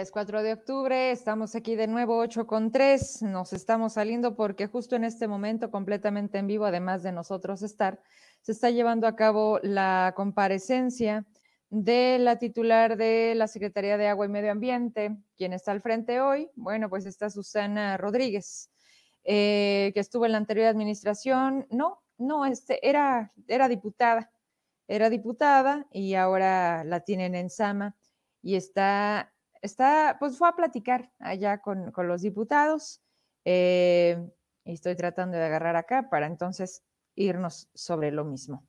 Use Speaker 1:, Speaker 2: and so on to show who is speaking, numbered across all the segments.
Speaker 1: Ya es 4 de octubre, estamos aquí de nuevo 8 con 3, nos estamos saliendo porque justo en este momento, completamente en vivo, además de nosotros estar, se está llevando a cabo la comparecencia de la titular de la Secretaría de Agua y Medio Ambiente. ¿Quién está al frente hoy? Bueno, pues está Susana Rodríguez, eh, que estuvo en la anterior administración. No, no, este, era, era diputada, era diputada y ahora la tienen en Sama y está está, pues fue a platicar allá con, los diputados. Eh, y estoy tratando de agarrar acá para entonces irnos sobre lo mismo.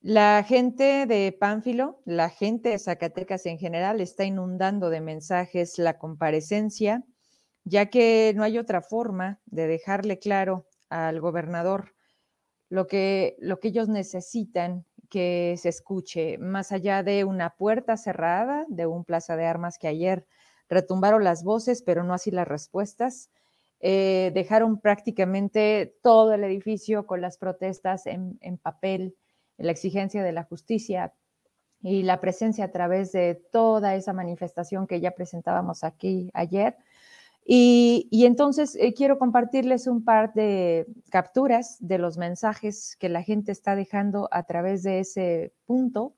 Speaker 1: La gente de Pánfilo, la gente de Zacatecas en general, está inundando de mensajes la comparecencia, ya que no hay otra forma de dejarle claro al gobernador lo que, lo que ellos necesitan que se escuche, más allá de una puerta cerrada de un plaza de armas que ayer retumbaron las voces, pero no así las respuestas. Eh, dejaron prácticamente todo el edificio con las protestas en, en papel, la exigencia de la justicia y la presencia a través de toda esa manifestación que ya presentábamos aquí ayer y, entonces eh, quiero compartirles un par de capturas de los mensajes que la gente está dejando a través de ese punto.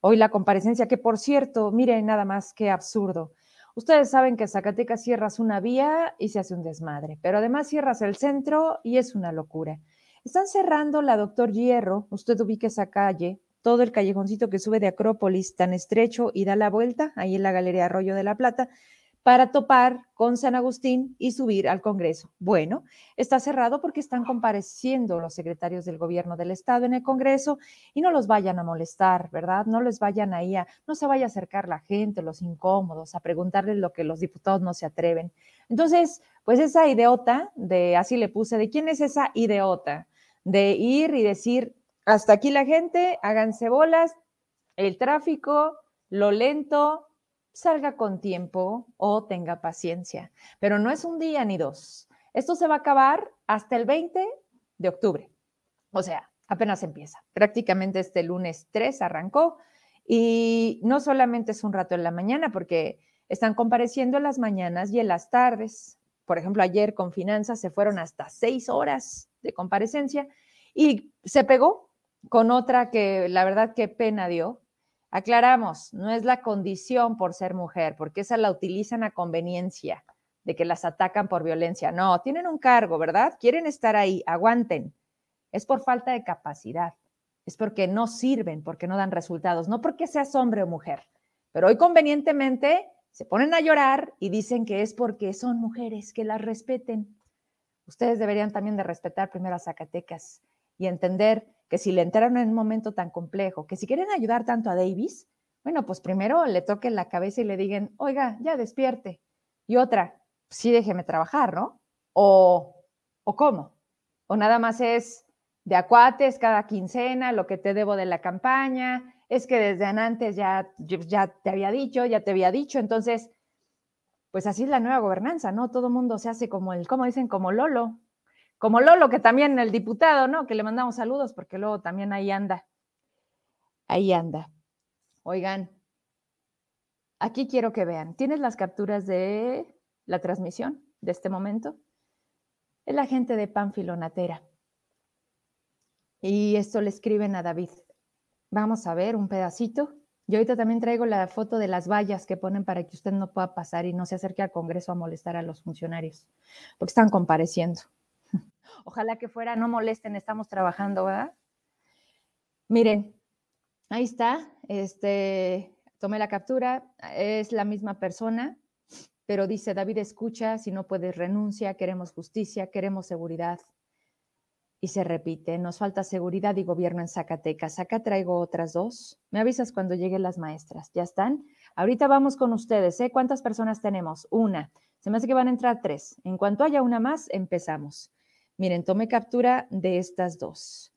Speaker 1: Hoy la comparecencia, que por cierto, miren nada más qué absurdo. Ustedes saben que Zacatecas cierras una vía y se hace un desmadre, pero además cierras el centro y es una locura. Están cerrando la Doctor Hierro, usted ubique esa calle, todo el callejoncito que sube de Acrópolis tan estrecho y da la vuelta, ahí en la Galería Arroyo de la Plata, para topar con San Agustín y subir al Congreso. Bueno, está cerrado porque están compareciendo los secretarios del gobierno del Estado en el Congreso y no los vayan a molestar, ¿verdad? No les vayan ahí a, no se vaya a acercar la gente, los incómodos, a preguntarles lo que los diputados no se atreven. Entonces, pues esa idiota de, así le puse, ¿de quién es esa idiota? De ir y decir, hasta aquí la gente, háganse bolas, el tráfico, lo lento, salga con tiempo o tenga paciencia. Pero no es un día ni dos. Esto se va a acabar hasta el 20 de octubre. O sea, apenas empieza. Prácticamente este lunes 3 arrancó y no solamente es un rato en la mañana, porque están compareciendo en las mañanas y en las tardes. Por ejemplo, ayer con finanzas se fueron hasta seis horas de comparecencia y se pegó con otra que la verdad qué pena dio, Aclaramos, no es la condición por ser mujer, porque esa la utilizan a conveniencia de que las atacan por violencia. No, tienen un cargo, ¿verdad? Quieren estar ahí, aguanten. Es por falta de capacidad, es porque no sirven, porque no dan resultados, no porque seas hombre o mujer. Pero hoy convenientemente se ponen a llorar y dicen que es porque son mujeres, que las respeten. Ustedes deberían también de respetar primero a Zacatecas y entender que si le entraron en un momento tan complejo, que si quieren ayudar tanto a Davis, bueno, pues primero le toquen la cabeza y le digan, oiga, ya despierte. Y otra, sí déjeme trabajar, ¿no? O, o cómo. O nada más es de acuates cada quincena, lo que te debo de la campaña, es que desde antes ya, ya te había dicho, ya te había dicho, entonces, pues así es la nueva gobernanza, ¿no? Todo mundo se hace como el, ¿cómo dicen? Como Lolo, como Lolo, que también el diputado, ¿no? Que le mandamos saludos porque luego también ahí anda. Ahí anda. Oigan, aquí quiero que vean. ¿Tienes las capturas de la transmisión de este momento? Es la gente de Panfilonatera. Y esto le escriben a David. Vamos a ver un pedacito. Yo ahorita también traigo la foto de las vallas que ponen para que usted no pueda pasar y no se acerque al Congreso a molestar a los funcionarios, porque están compareciendo. Ojalá que fuera, no molesten, estamos trabajando, ¿verdad? Miren, ahí está, este, tomé la captura, es la misma persona, pero dice, David, escucha, si no puedes, renuncia, queremos justicia, queremos seguridad. Y se repite, nos falta seguridad y gobierno en Zacatecas. Acá traigo otras dos. Me avisas cuando lleguen las maestras. ¿Ya están? Ahorita vamos con ustedes. ¿eh? ¿Cuántas personas tenemos? Una. Se me hace que van a entrar tres. En cuanto haya una más, empezamos. Miren, tome captura de estas dos.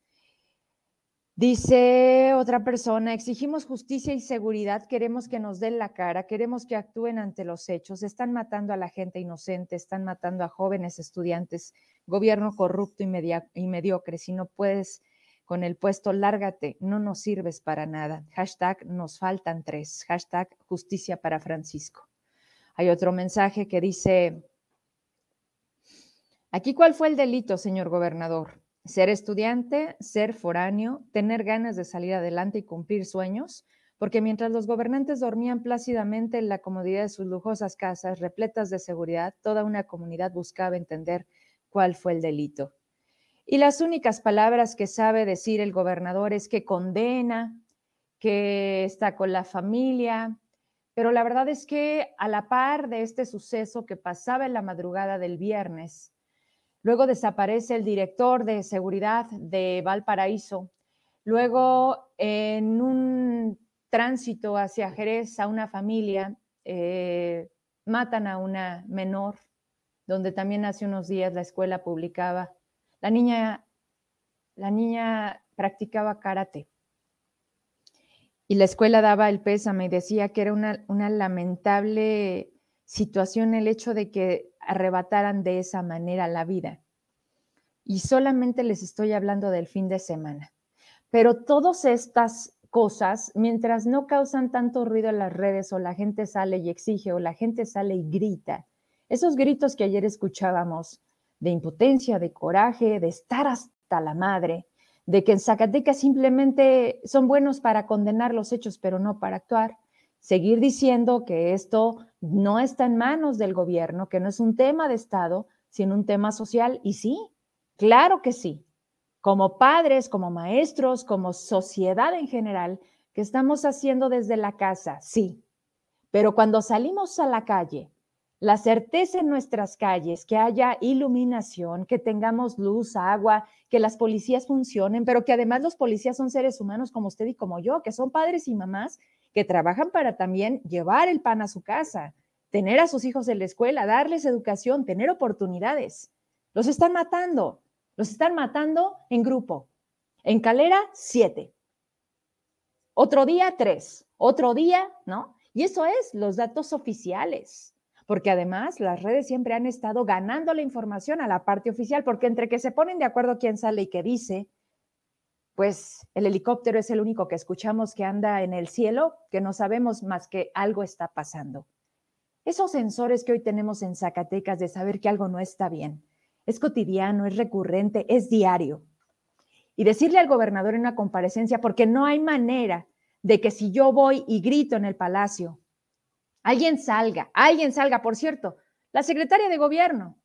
Speaker 1: Dice otra persona, exigimos justicia y seguridad, queremos que nos den la cara, queremos que actúen ante los hechos, están matando a la gente inocente, están matando a jóvenes estudiantes, gobierno corrupto y, y mediocre, si no puedes con el puesto, lárgate, no nos sirves para nada. Hashtag nos faltan tres, hashtag justicia para Francisco. Hay otro mensaje que dice, aquí cuál fue el delito, señor gobernador. Ser estudiante, ser foráneo, tener ganas de salir adelante y cumplir sueños, porque mientras los gobernantes dormían plácidamente en la comodidad de sus lujosas casas, repletas de seguridad, toda una comunidad buscaba entender cuál fue el delito. Y las únicas palabras que sabe decir el gobernador es que condena, que está con la familia, pero la verdad es que a la par de este suceso que pasaba en la madrugada del viernes, luego desaparece el director de seguridad de Valparaíso, luego en un tránsito hacia Jerez a una familia, eh, matan a una menor, donde también hace unos días la escuela publicaba, la niña, la niña practicaba karate. Y la escuela daba el pésame y decía que era una, una lamentable situación el hecho de que arrebataran de esa manera la vida. Y solamente les estoy hablando del fin de semana. Pero todas estas cosas, mientras no causan tanto ruido en las redes o la gente sale y exige o la gente sale y grita, esos gritos que ayer escuchábamos de impotencia, de coraje, de estar hasta la madre, de que en Zacatecas simplemente son buenos para condenar los hechos, pero no para actuar, seguir diciendo que esto no está en manos del gobierno, que no es un tema de Estado, sino un tema social, y sí, claro que sí, como padres, como maestros, como sociedad en general, que estamos haciendo desde la casa, sí. Pero cuando salimos a la calle, la certeza en nuestras calles, que haya iluminación, que tengamos luz, agua, que las policías funcionen, pero que además los policías son seres humanos como usted y como yo, que son padres y mamás que trabajan para también llevar el pan a su casa, tener a sus hijos en la escuela, darles educación, tener oportunidades. Los están matando. Los están matando en grupo. En Calera, siete. Otro día, tres. Otro día, ¿no? Y eso es los datos oficiales. Porque además las redes siempre han estado ganando la información a la parte oficial, porque entre que se ponen de acuerdo quién sale y qué dice, pues el helicóptero es el único que escuchamos que anda en el cielo, que no sabemos más que algo está pasando. Esos sensores que hoy tenemos en Zacatecas de saber que algo no está bien, es cotidiano, es recurrente, es diario. Y decirle al gobernador en una comparecencia, porque no hay manera de que si yo voy y grito en el palacio, alguien salga, alguien salga, por cierto, la secretaria de gobierno,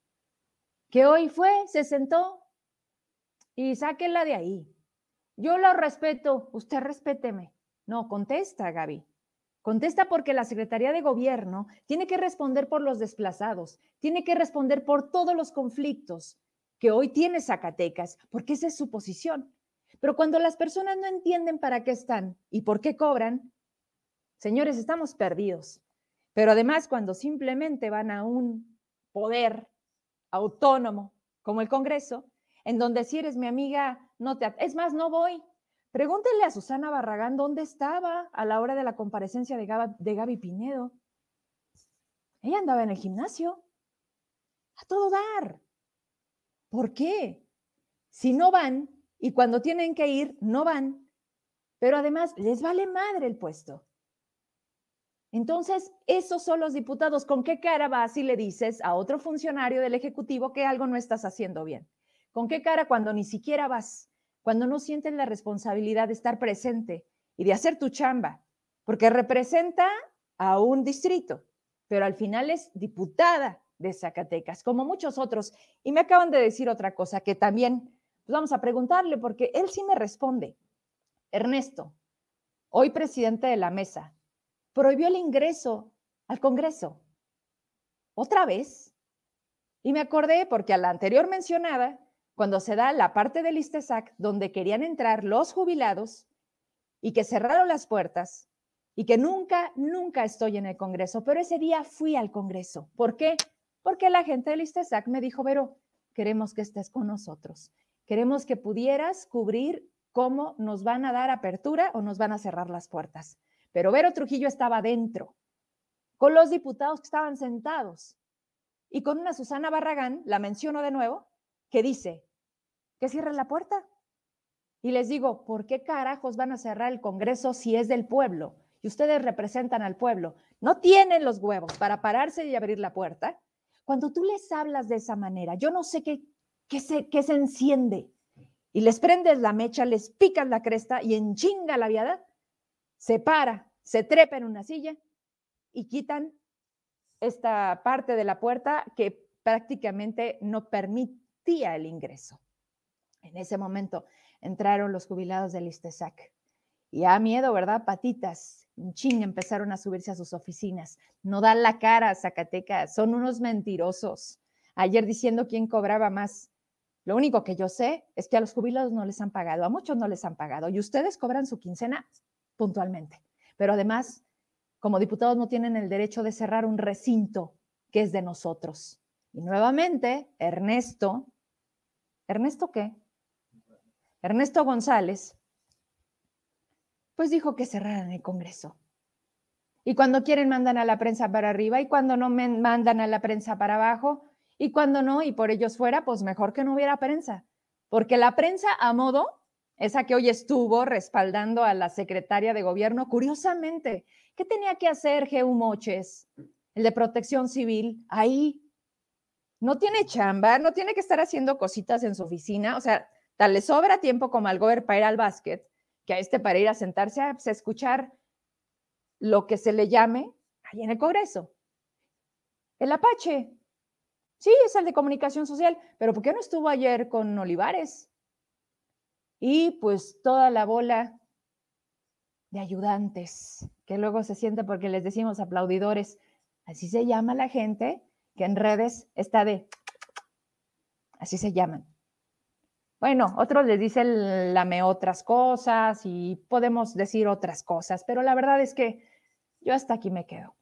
Speaker 1: que hoy fue, se sentó y sáquenla de ahí. Yo lo respeto, usted respéteme. No, contesta, Gaby. Contesta porque la Secretaría de Gobierno tiene que responder por los desplazados, tiene que responder por todos los conflictos que hoy tiene Zacatecas, porque esa es su posición. Pero cuando las personas no entienden para qué están y por qué cobran, señores, estamos perdidos. Pero además, cuando simplemente van a un poder autónomo como el Congreso, en donde si eres mi amiga, no te... Es más, no voy, Pregúntenle a Susana Barragán dónde estaba a la hora de la comparecencia de, de Gaby Pinedo. Ella andaba en el gimnasio. A todo dar. ¿Por qué? Si no van y cuando tienen que ir, no van. Pero además les vale madre el puesto. Entonces, esos son los diputados. ¿Con qué cara vas y le dices a otro funcionario del Ejecutivo que algo no estás haciendo bien? ¿Con qué cara cuando ni siquiera vas? Cuando no sientes la responsabilidad de estar presente y de hacer tu chamba, porque representa a un distrito, pero al final es diputada de Zacatecas, como muchos otros. Y me acaban de decir otra cosa que también pues vamos a preguntarle, porque él sí me responde. Ernesto, hoy presidente de la mesa, prohibió el ingreso al Congreso. ¿Otra vez? Y me acordé porque a la anterior mencionada cuando se da la parte del ISTESAC donde querían entrar los jubilados y que cerraron las puertas y que nunca, nunca estoy en el Congreso, pero ese día fui al Congreso. ¿Por qué? Porque la gente del ISTESAC me dijo, Vero, queremos que estés con nosotros. Queremos que pudieras cubrir cómo nos van a dar apertura o nos van a cerrar las puertas. Pero Vero Trujillo estaba dentro, con los diputados que estaban sentados y con una Susana Barragán, la menciono de nuevo, que dice que cierren la puerta. Y les digo, ¿por qué carajos van a cerrar el Congreso si es del pueblo? y ustedes representan al pueblo, no tienen los huevos para pararse y abrir la puerta, cuando tú les hablas de esa manera, yo no sé qué, se, se enciende y les prendes la mecha, les picas la cresta y en chinga la viada, se para, se trepa en una silla y quitan esta parte de la puerta que prácticamente no el ingreso. En ese momento entraron los jubilados del ISTESAC. Y a miedo, ¿verdad? Patitas, un ching, empezaron a subirse a sus oficinas. No dan la cara, Zacatecas, son unos mentirosos. Ayer diciendo quién cobraba más. Lo único que yo sé es que a los jubilados no les han pagado, a muchos no les han pagado y ustedes cobran su quincena puntualmente. Pero además, como diputados no tienen el derecho de cerrar un recinto que es de nosotros. Y nuevamente, Ernesto, ¿Ernesto qué? Ernesto González, pues dijo que cerraran el Congreso. Y cuando quieren mandan a la prensa para arriba y cuando no mandan a la prensa para abajo y cuando no y por ellos fuera, pues mejor que no hubiera prensa. Porque la prensa a modo, esa que hoy estuvo respaldando a la secretaria de gobierno, curiosamente, ¿qué tenía que hacer Geu Moches, el de protección civil, ahí? No tiene chamba, no tiene que estar haciendo cositas en su oficina, o sea, Tal le sobra tiempo como al gober para ir al básquet, que a este para ir a sentarse a, pues, escuchar lo que se le llame ahí en el Congreso. El Apache, sí, es el de comunicación social, pero ¿por qué no estuvo ayer con Olivares? Y pues toda la bola de ayudantes, que luego se siente porque les decimos aplaudidores, así se llama la gente que en redes está de, así se llaman. Bueno, otros les dicen lame otras cosas y podemos decir otras cosas, pero la verdad es que yo hasta aquí me quedo.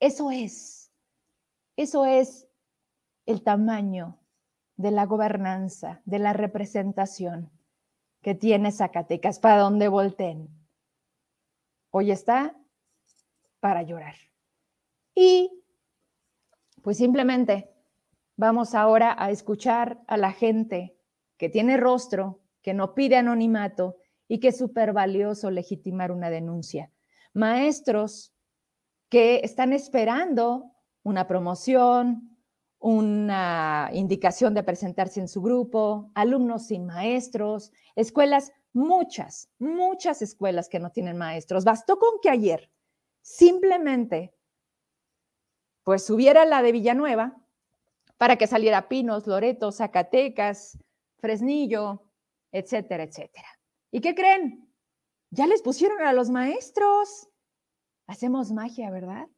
Speaker 1: Eso es, eso es el tamaño de la gobernanza, de la representación que tiene Zacatecas para donde volteen. Hoy está para llorar. Y pues simplemente vamos ahora a escuchar a la gente que tiene rostro, que no pide anonimato y que es súper valioso legitimar una denuncia. Maestros que están esperando una promoción, una indicación de presentarse en su grupo, alumnos sin maestros, escuelas, muchas, muchas escuelas que no tienen maestros. Bastó con que ayer simplemente pues subiera la de Villanueva para que saliera Pinos, Loreto, Zacatecas, Fresnillo, etcétera, etcétera. ¿Y qué creen? Ya les pusieron a los maestros. Hacemos magia, ¿verdad?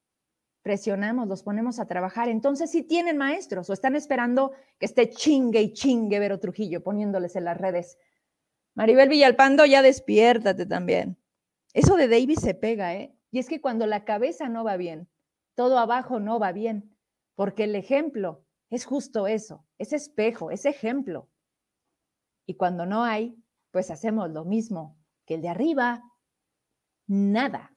Speaker 1: Presionamos, los ponemos a trabajar. Entonces, si tienen maestros o están esperando que esté chingue y chingue Vero Trujillo poniéndoles en las redes. Maribel Villalpando, ya despiértate también. Eso de Davis se pega, ¿eh? Y es que cuando la cabeza no va bien, todo abajo no va bien, porque el ejemplo es justo eso, es espejo, es ejemplo. Y cuando no hay, pues hacemos lo mismo que el de arriba, nada.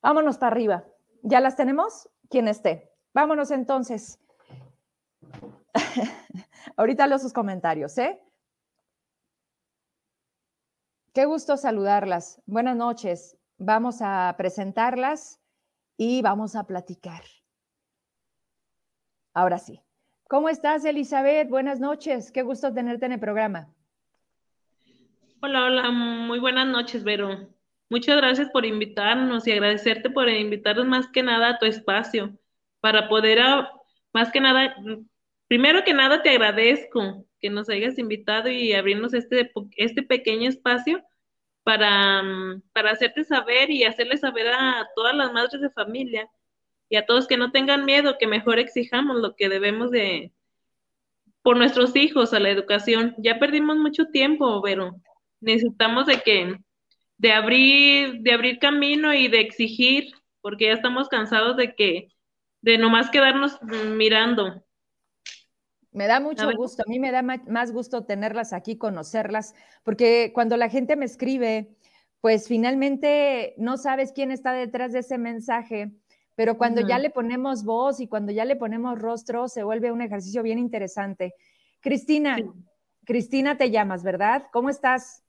Speaker 1: Vámonos para arriba. ¿Ya las tenemos? Quien esté. Vámonos entonces. Ahorita leo sus comentarios, ¿eh? Qué gusto saludarlas. Buenas noches. Vamos a presentarlas y vamos a platicar. Ahora sí. ¿Cómo estás, Elizabeth? Buenas noches. Qué gusto tenerte en el programa.
Speaker 2: Hola, hola. Muy buenas noches, Vero. Muchas gracias por invitarnos y agradecerte por invitarnos más que nada a tu espacio para poder, más que nada, primero que nada te agradezco que nos hayas invitado y abrirnos este, este pequeño espacio para, para hacerte saber y hacerle saber a todas las madres de familia y a todos que no tengan miedo, que mejor exijamos lo que debemos de, por nuestros hijos, a la educación. Ya perdimos mucho tiempo, pero necesitamos de que, de abrir, de abrir camino y de exigir, porque ya estamos cansados de que, de nomás quedarnos mirando.
Speaker 1: Me da mucho gusto, a mí me da más gusto tenerlas aquí, conocerlas, porque cuando la gente me escribe, pues finalmente no sabes quién está detrás de ese mensaje pero cuando ya le ponemos voz y cuando ya le ponemos rostro, se vuelve un ejercicio bien interesante. Cristina, Cristina te llamas, ¿verdad? ¿Cómo estás?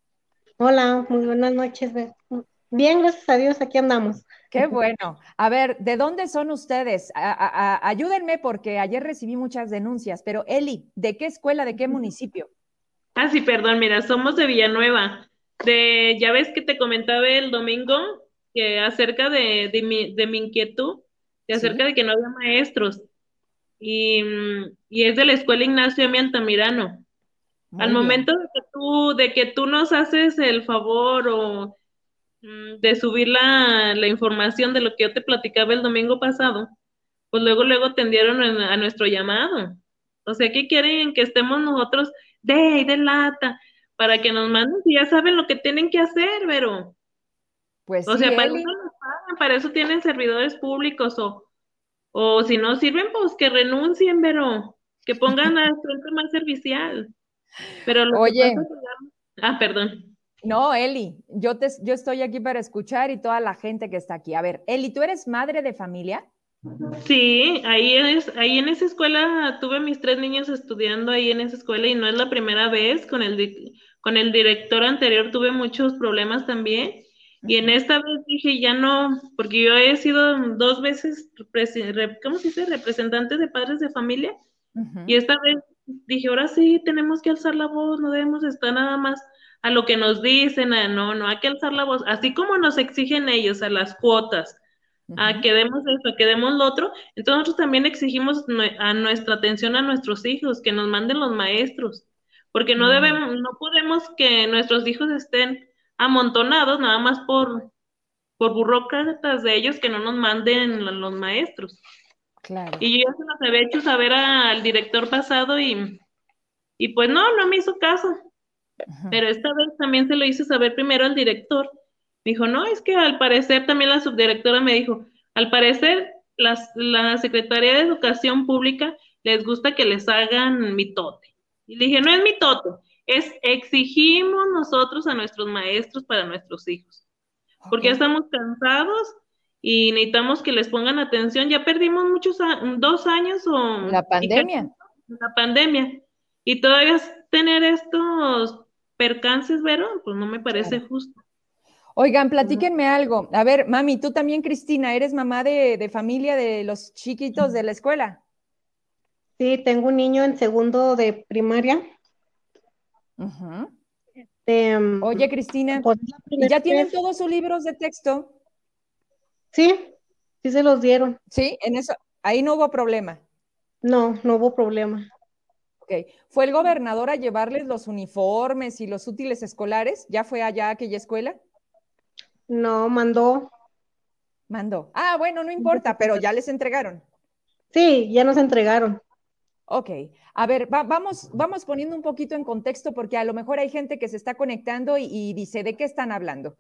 Speaker 3: Hola, muy buenas noches. Bien, gracias a Dios, aquí andamos.
Speaker 1: Qué bueno. A ver, ¿de dónde son ustedes? ayúdenme porque ayer recibí muchas denuncias, pero Eli, ¿de qué escuela, de qué municipio?
Speaker 2: Ah, sí, perdón, mira, somos de Villanueva. De, ya ves que te comentaba el domingo que acerca de, mi, de mi inquietud, de acerca de que no había maestros. Y, y, es de la escuela Ignacio M. Altamirano. Al momento de que, tú, de que tú nos haces el favor o Mm, de subir la, información de lo que yo te platicaba el domingo pasado, pues luego, luego tendieron a, nuestro llamado. O sea, ¿qué quieren que estemos nosotros de y de lata para que nos manden? Si ya saben lo que tienen que hacer, pero. Pues o sea, para eso, para eso tienen servidores públicos o, o si no sirven, pues que renuncien, pero que pongan a gente más servicial. Pero lo
Speaker 1: Oye.
Speaker 2: ah, perdón.
Speaker 1: No, Eli, yo, te, yo estoy aquí para escuchar y toda la gente que está aquí. A ver, Eli, ¿tú eres madre de familia?
Speaker 2: Sí, ahí, es, ahí en esa escuela tuve mis tres niños estudiando ahí en esa escuela y no es la primera vez. Con el, con el director anterior tuve muchos problemas también. Y en esta vez dije, ya no, porque yo he sido dos veces, ¿cómo se dice? Representante de padres de familia. Y esta vez dije, ahora sí, tenemos que alzar la voz, no debemos estar nada más a lo que nos dicen, no, no, hay que alzar la voz, así como nos exigen ellos a las cuotas, a que demos esto, a que demos lo otro, entonces nosotros también exigimos a nuestra atención a nuestros hijos, que nos manden los maestros, porque no debemos, no podemos que nuestros hijos estén amontonados nada más por, por burócratas de ellos que no nos manden los maestros. Claro. Y yo ya se los había hecho saber al director pasado y, y pues no, no me hizo caso. Pero esta vez también se lo hice saber primero al director. Dijo, no, es que al parecer también la subdirectora me dijo, al parecer las, la Secretaría de Educación Pública les gusta que les hagan mitote. Y le dije, no es mitote, es exigimos nosotros a nuestros maestros para nuestros hijos. Porque ya estamos cansados y necesitamos que les pongan atención. Ya perdimos muchos, dos años o...
Speaker 1: La pandemia.
Speaker 2: La pandemia. Y todavía tener estos percances, Vero, pues no me parece justo.
Speaker 1: Oigan, platíquenme algo. A ver, mami, tú también, Cristina, ¿eres mamá de, familia de los chiquitos de la escuela?
Speaker 3: Sí, tengo un niño en segundo de primaria.
Speaker 1: Este, Oye, Cristina, pues, ¿ya tienen todos sus libros de texto?
Speaker 3: Sí, sí se los dieron.
Speaker 1: Sí, en eso, ahí no hubo problema.
Speaker 3: No, no hubo problema.
Speaker 1: ¿Fue el gobernador a llevarles los uniformes y los útiles escolares? ¿Ya fue allá a aquella escuela?
Speaker 3: No, mandó.
Speaker 1: Mandó. Ah, bueno, no importa, pero ya les entregaron.
Speaker 3: Sí, ya nos entregaron.
Speaker 1: Ok, a ver, vamos, vamos poniendo un poquito en contexto porque a lo mejor hay gente que se está conectando y dice, ¿de qué están hablando?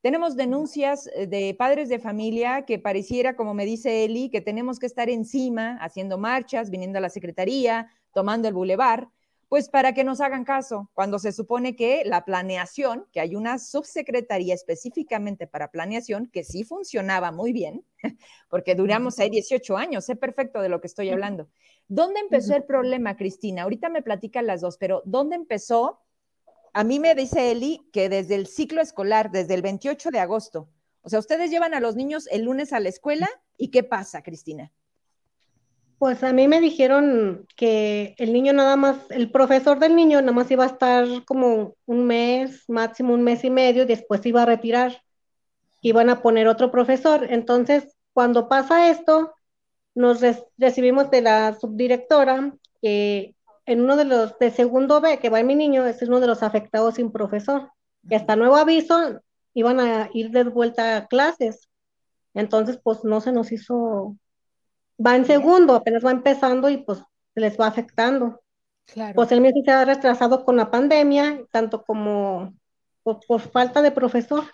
Speaker 1: Tenemos denuncias eh, de padres de familia que pareciera, como me dice Eli, que tenemos que estar encima, haciendo marchas, viniendo a la secretaría, tomando el bulevar, pues para que nos hagan caso, cuando se supone que la planeación, que hay una subsecretaría específicamente para planeación, que sí funcionaba muy bien, porque duramos ahí 18 años, sé perfecto de lo que estoy hablando. ¿Dónde empezó el problema, Cristina? Ahorita me platican las dos, pero ¿dónde empezó? A mí me dice Eli que desde el ciclo escolar, desde el 28 de agosto, o sea, ustedes llevan a los niños el lunes a la escuela y ¿qué pasa, Cristina?
Speaker 3: Pues a mí me dijeron que el niño nada más, el profesor del niño nada más iba a estar como un mes, máximo un mes y medio, y después iba a retirar. Iban a poner otro profesor. Entonces, cuando pasa esto, nos recibimos de la subdirectora que en uno de los de segundo B, que va mi niño, es uno de los afectados sin profesor. Y hasta nuevo aviso, iban a ir de vuelta a clases. Entonces, pues no se nos hizo va en segundo, apenas va empezando y pues les va afectando. Claro. Pues el mismo se ha retrasado con la pandemia, tanto como por, falta de profesor.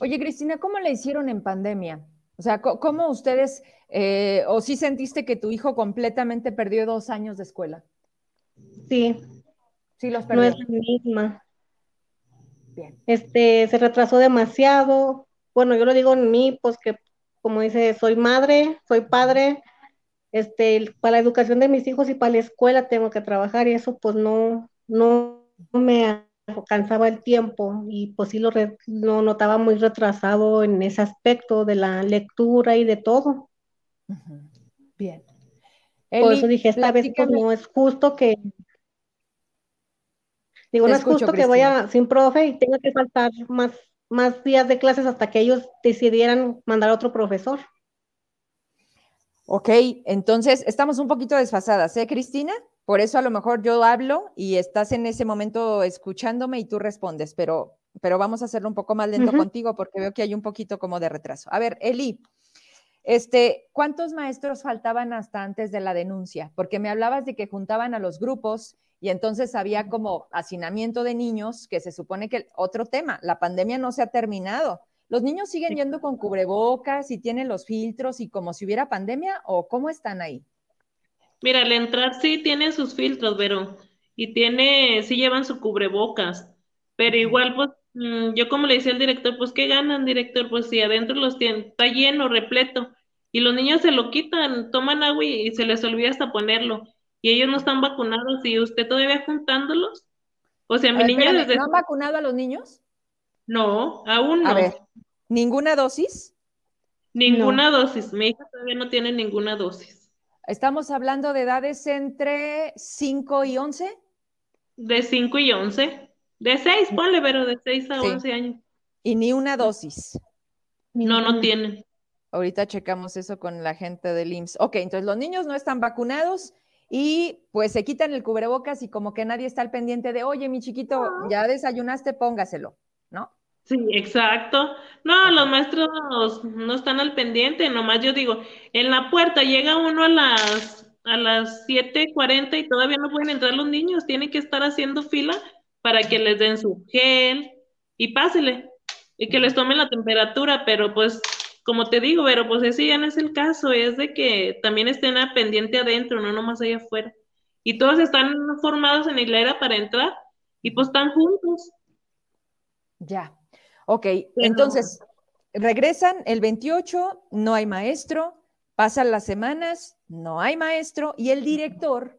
Speaker 1: Oye, Cristina, ¿cómo le hicieron en pandemia? O sea, ¿cómo ustedes, eh, o sí sentiste que tu hijo completamente perdió dos años de escuela?
Speaker 3: Sí.
Speaker 1: Sí, los perdió.
Speaker 3: No es la misma. Bien. Este, se retrasó demasiado. Bueno, yo lo digo en mí, pues que como dice, soy madre, soy padre, este, para la educación de mis hijos y para la escuela tengo que trabajar y eso pues no, no me alcanzaba el tiempo y pues sí lo, notaba muy retrasado en ese aspecto de la lectura y de todo.
Speaker 1: Bien.
Speaker 3: Por eso dije, esta vez pues, no es justo que... Digo, no es justo que vaya sin profe y tenga que faltar más, más días de clases hasta que ellos decidieran mandar a otro profesor.
Speaker 1: Ok, entonces estamos un poquito desfasadas, ¿eh, Cristina? Por eso a lo mejor yo hablo y estás en ese momento escuchándome y tú respondes, pero, pero vamos a hacerlo un poco más lento contigo porque veo que hay un poquito como de retraso. A ver, Eli, este, ¿cuántos maestros faltaban hasta antes de la denuncia? Porque me hablabas de que juntaban a los grupos y entonces había como hacinamiento de niños, que se supone que otro tema, la pandemia no se ha terminado. ¿Los niños siguen yendo con cubrebocas y tienen los filtros y como si hubiera pandemia o cómo están ahí?
Speaker 2: Mira, al entrar sí tiene sus filtros, pero y tiene, sí llevan su cubrebocas, pero igual, pues, mm, yo como le decía al director, pues, ¿qué ganan, director? Pues si adentro los tienen, está lleno, repleto, y los niños se lo quitan, toman agua y, se les olvida hasta ponerlo, y ellos no están vacunados, y usted todavía juntándolos. O sea, mi niña desde...
Speaker 1: ¿No han vacunado a los niños?
Speaker 2: No, aún no.
Speaker 1: A ver, ¿ninguna dosis?
Speaker 2: Ninguna dosis, mi hija todavía no tiene ninguna dosis.
Speaker 1: Estamos hablando de edades entre 5 y 11.
Speaker 2: De 5 y 11. De 6, ponle, pero de 6 a 11 años.
Speaker 1: Y ni una dosis.
Speaker 2: No, no tienen.
Speaker 1: Ahorita checamos eso con la gente del IMSS. Ok, entonces los niños no están vacunados y pues se quitan el cubrebocas y como que nadie está al pendiente de, oye, mi chiquito, ya desayunaste, póngaselo, ¿no?
Speaker 2: Sí, exacto. No, los maestros no están al pendiente, nomás yo digo, en la puerta llega uno a las a las 7:40 y todavía no pueden entrar los niños, tienen que estar haciendo fila para que les den su gel y pásele y que les tomen la temperatura, pero pues como te digo, pero pues ese ya no es el caso, es de que también estén a pendiente adentro, no nomás allá afuera. Y todos están formados en hilera para entrar y pues están juntos.
Speaker 1: Ya. Ok, entonces regresan el 28, no hay maestro, pasan las semanas, no hay maestro y el director,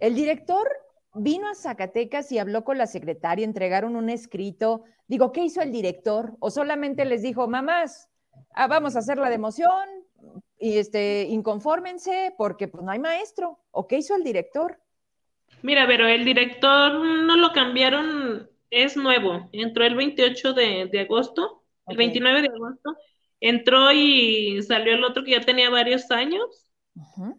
Speaker 1: el director vino a Zacatecas y habló con la secretaria, entregaron un escrito. Digo, ¿qué hizo el director? ¿O solamente les dijo, mamás, ah, vamos a hacer la democión y este, inconfórmense porque pues no hay maestro? ¿O qué hizo el director?
Speaker 2: Mira, pero el director no lo cambiaron es nuevo, entró el 28 de, agosto, el 29 de agosto, entró y salió el otro que ya tenía varios años.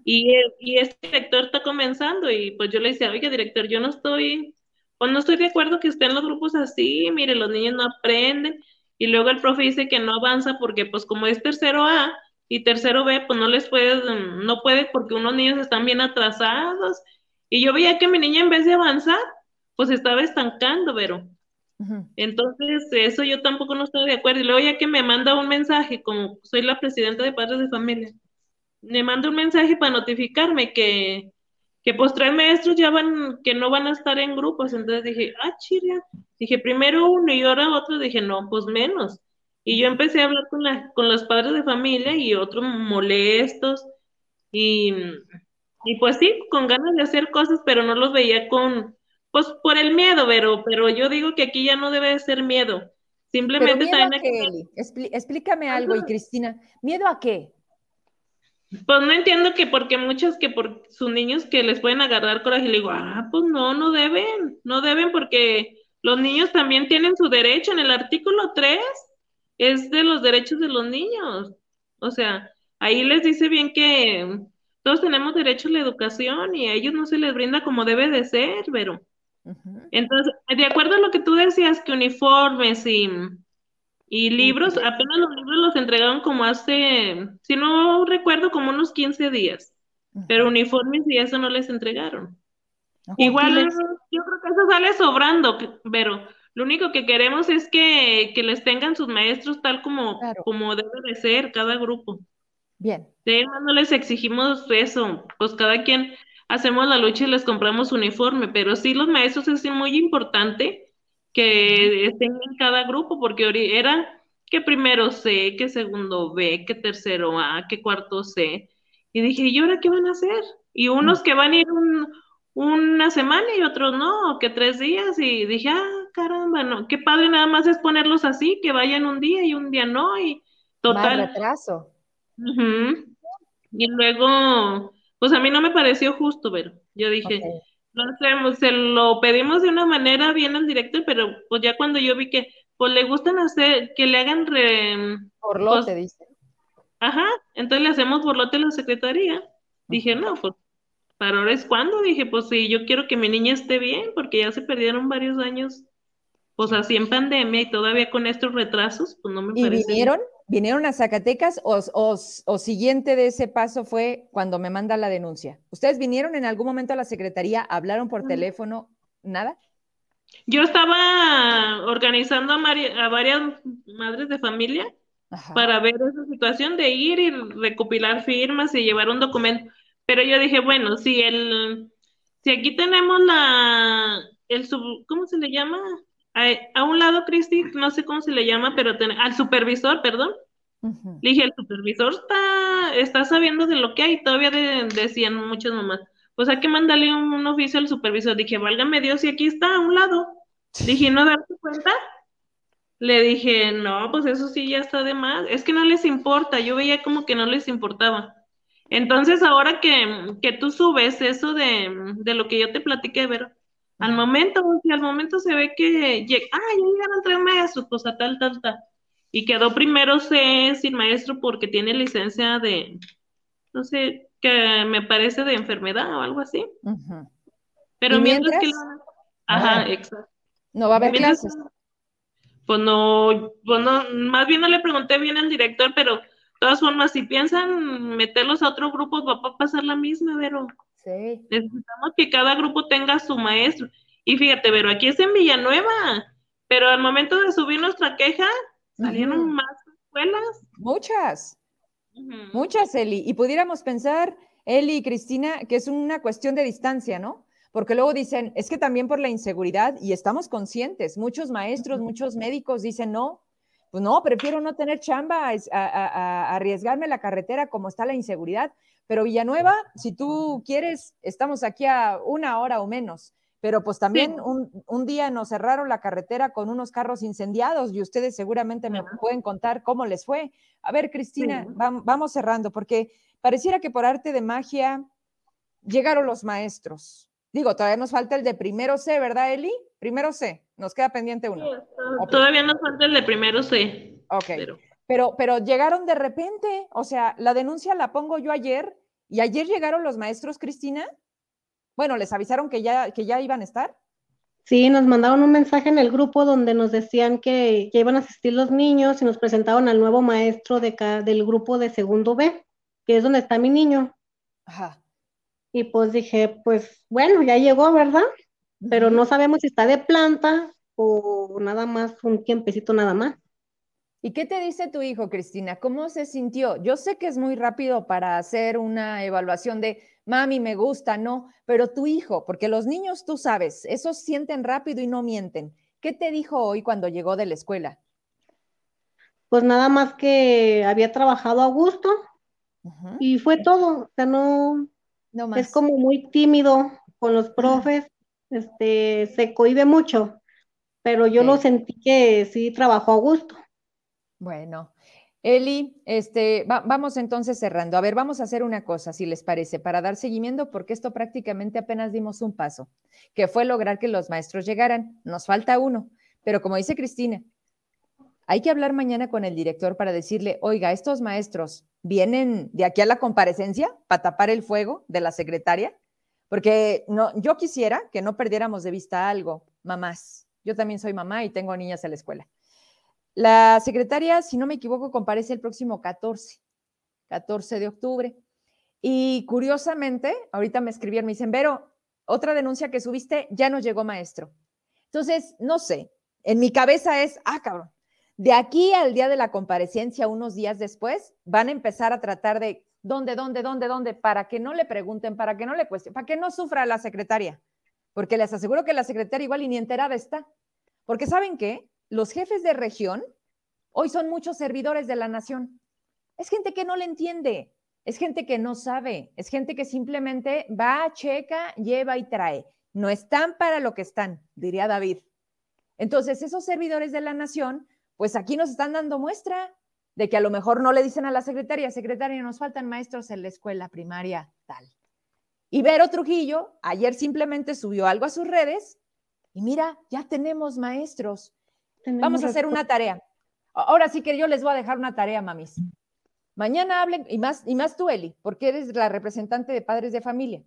Speaker 2: y, y este director está comenzando y pues yo le decía, oye director, yo no estoy, pues no estoy de acuerdo que estén los grupos así, mire, los niños no aprenden. Y luego el profe dice que no avanza porque pues como es tercero A y tercero B, pues no les puede, no puede porque unos niños están bien atrasados. Y yo veía que mi niña en vez de avanzar, pues estaba estancando, pero entonces eso yo tampoco no estoy de acuerdo. Y luego ya que me manda un mensaje, como soy la presidenta de padres de familia, me manda un mensaje para notificarme que, que pues tres maestros ya van, que no van a estar en grupos. Entonces dije, ah, chiria. Dije, primero uno y ahora otro. Dije, no, pues menos. Y yo empecé a hablar con, la, con los padres de familia y otros molestos. Y, y pues sí, con ganas de hacer cosas, pero no los veía con, pues por el miedo, pero, pero yo digo que aquí ya no debe de ser miedo. Simplemente
Speaker 1: también explícame algo, y Cristina, ¿miedo a qué?
Speaker 2: Pues no entiendo que porque muchos que por sus niños que les pueden agarrar coraje, le digo, ah, pues no, no deben, no deben porque los niños también tienen su derecho. En el artículo 3 es de los derechos de los niños. O sea, ahí les dice bien que todos tenemos derecho a la educación y a ellos no se les brinda como debe de ser, pero entonces, de acuerdo a lo que tú decías, que uniformes y, y libros, apenas los libros los entregaron como hace, si no recuerdo, como unos 15 días, pero uniformes y eso no les entregaron. Igual, yo creo que eso sale sobrando, pero lo único que queremos es que, les tengan sus maestros tal como, como debe de ser cada grupo.
Speaker 1: Bien.
Speaker 2: no les exigimos eso, pues cada quien hacemos la lucha y les compramos uniforme, pero sí los maestros es muy importante que estén en cada grupo, porque era que primero C, que segundo B, que tercero A, que cuarto C. Y dije, ¿y ahora qué van a hacer? Y unos que van a ir una semana y otros no, que tres días y dije, ah, caramba, no, qué padre nada más es ponerlos así, que vayan un día y un día no y total.
Speaker 1: Más retraso.
Speaker 2: Y luego, pues a mí no me pareció justo, pero yo dije, no sé, se lo pedimos de una manera bien al director, pero pues ya cuando yo vi que pues le gustan hacer, que le hagan re...
Speaker 1: Borlote, pues, dice.
Speaker 2: Ajá, entonces le hacemos borlote a la secretaría. Dije, no, pues para ahora es cuando, dije, pues sí, yo quiero que mi niña esté bien, porque ya se perdieron varios años, pues así en pandemia y todavía con estos retrasos, pues no me
Speaker 1: ¿Y vinieron? ¿Vinieron a Zacatecas o, o, siguiente de ese paso fue cuando me manda la denuncia? ¿Ustedes vinieron en algún momento a la secretaría, hablaron por teléfono, nada?
Speaker 2: Yo estaba organizando a, varias madres de familia para ver esa situación de ir y recopilar firmas y llevar un documento. Pero yo dije, bueno, si el, si aquí tenemos la, el sub, ¿cómo se le llama? A, un lado, Cristi, no sé cómo se le llama, pero al supervisor, perdón. Le dije, el supervisor está, está sabiendo de lo que hay, todavía decían muchas mamás, pues hay que mandarle un, oficio al supervisor. Dije, válgame Dios, y aquí está a un lado. Dije, ¿no darte cuenta? Le dije, no, pues eso sí ya está de más. Es que no les importa, yo veía como que no les importaba. Entonces, ahora que, que tú subes eso de, de, lo que yo te platiqué, ver, al momento, si al momento se ve que, ah, ya llegaron tres maestros, pues a tal, tal, tal. Y quedó primero C sin maestro porque tiene licencia de, no sé, que me parece de enfermedad o algo así. Pero mientras, que... Ajá, exacto.
Speaker 1: No va a haber clases.
Speaker 2: Pues no, pues no, más bien no le pregunté bien al director, pero todas formas, si piensan meterlos a otro grupo, va a pasar la misma, Vero.
Speaker 1: Sí.
Speaker 2: Necesitamos que cada grupo tenga su maestro. Y fíjate, Vero, aquí es en Villanueva, pero al momento de subir nuestra queja, salieron más escuelas.
Speaker 1: Muchas. Muchas, Eli. Y pudiéramos pensar, Eli y Cristina, que es una cuestión de distancia, ¿no? Porque luego dicen, es que también por la inseguridad, y estamos conscientes, muchos maestros, muchos médicos dicen, no, pues no, prefiero no tener chamba, a, arriesgarme la carretera como está la inseguridad. Pero Villanueva, si tú quieres, estamos aquí a una hora o menos. Pero pues también un, día nos cerraron la carretera con unos carros incendiados y ustedes seguramente me pueden contar cómo les fue. A ver, Cristina, vamos cerrando, porque pareciera que por arte de magia llegaron los maestros. Digo, todavía nos falta el de primero C, ¿verdad, Eli? Primero C, nos queda pendiente uno.
Speaker 2: Todavía nos falta el de primero C.
Speaker 1: Ok. Pero... pero... llegaron de repente, o sea, la denuncia la pongo yo ayer y ayer llegaron los maestros, Cristina. Bueno, ¿les avisaron que ya, que ya iban a estar?
Speaker 3: Sí, nos mandaron un mensaje en el grupo donde nos decían que ya iban a asistir los niños y nos presentaban al nuevo maestro de del grupo de segundo B, que es donde está mi niño. Ajá. Y pues dije, pues bueno, ya llegó, ¿verdad? Pero no sabemos si está de planta o nada más, un tiempecito nada más.
Speaker 1: ¿Y qué te dice tu hijo, Cristina? ¿Cómo se sintió? Yo sé que es muy rápido para hacer una evaluación de, mami, me gusta, no, pero tu hijo, porque los niños, tú sabes, esos sienten rápido y no mienten. ¿Qué te dijo hoy cuando llegó de la escuela?
Speaker 3: Pues nada más que había trabajado a gusto y fue todo. O sea, no, es como muy tímido con los profes, este, se cohibe mucho, pero yo lo sentí que sí trabajó a gusto.
Speaker 1: Bueno, Eli, este, vamos entonces cerrando. A ver, vamos a hacer una cosa, si les parece, para dar seguimiento, porque esto prácticamente apenas dimos un paso, que fue lograr que los maestros llegaran. Nos falta uno, pero como dice Cristina, hay que hablar mañana con el director para decirle, oiga, estos maestros vienen de aquí a la comparecencia para tapar el fuego de la secretaria, porque no, yo quisiera que no perdiéramos de vista algo, mamás. Yo también soy mamá y tengo niñas en la escuela. La secretaria, si no me equivoco, comparece el próximo 14, 14 de octubre. Y curiosamente, ahorita me escribieron, me dicen, Vero, otra denuncia que subiste, ya nos llegó maestro. Entonces, no sé, en mi cabeza es, ah, cabrón, de aquí al día de la comparecencia, unos días después, van a empezar a tratar de dónde, dónde, dónde, dónde, para que no le pregunten, para que no le cuestionen, para que no sufra la secretaria. Porque les aseguro que la secretaria igual ni enterada está. Porque ¿saben qué? Los jefes de región hoy son muchos servidores de la nación. Es gente que no le entiende. es gente que no sabe, es gente que simplemente va, checa, lleva y trae. No están para lo que están, diría David. Entonces, esos servidores de la nación, pues aquí nos están dando muestra de que a lo mejor no le dicen a la secretaria, secretaria, nos faltan maestros en la escuela primaria tal. Y Vero Trujillo ayer simplemente subió algo a sus redes y mira, ya tenemos maestros. Vamos a hacer una tarea. Ahora sí que yo les voy a dejar una tarea, mamis. Mañana hablen, y más, y más tú, Eli, porque eres la representante de padres de familia.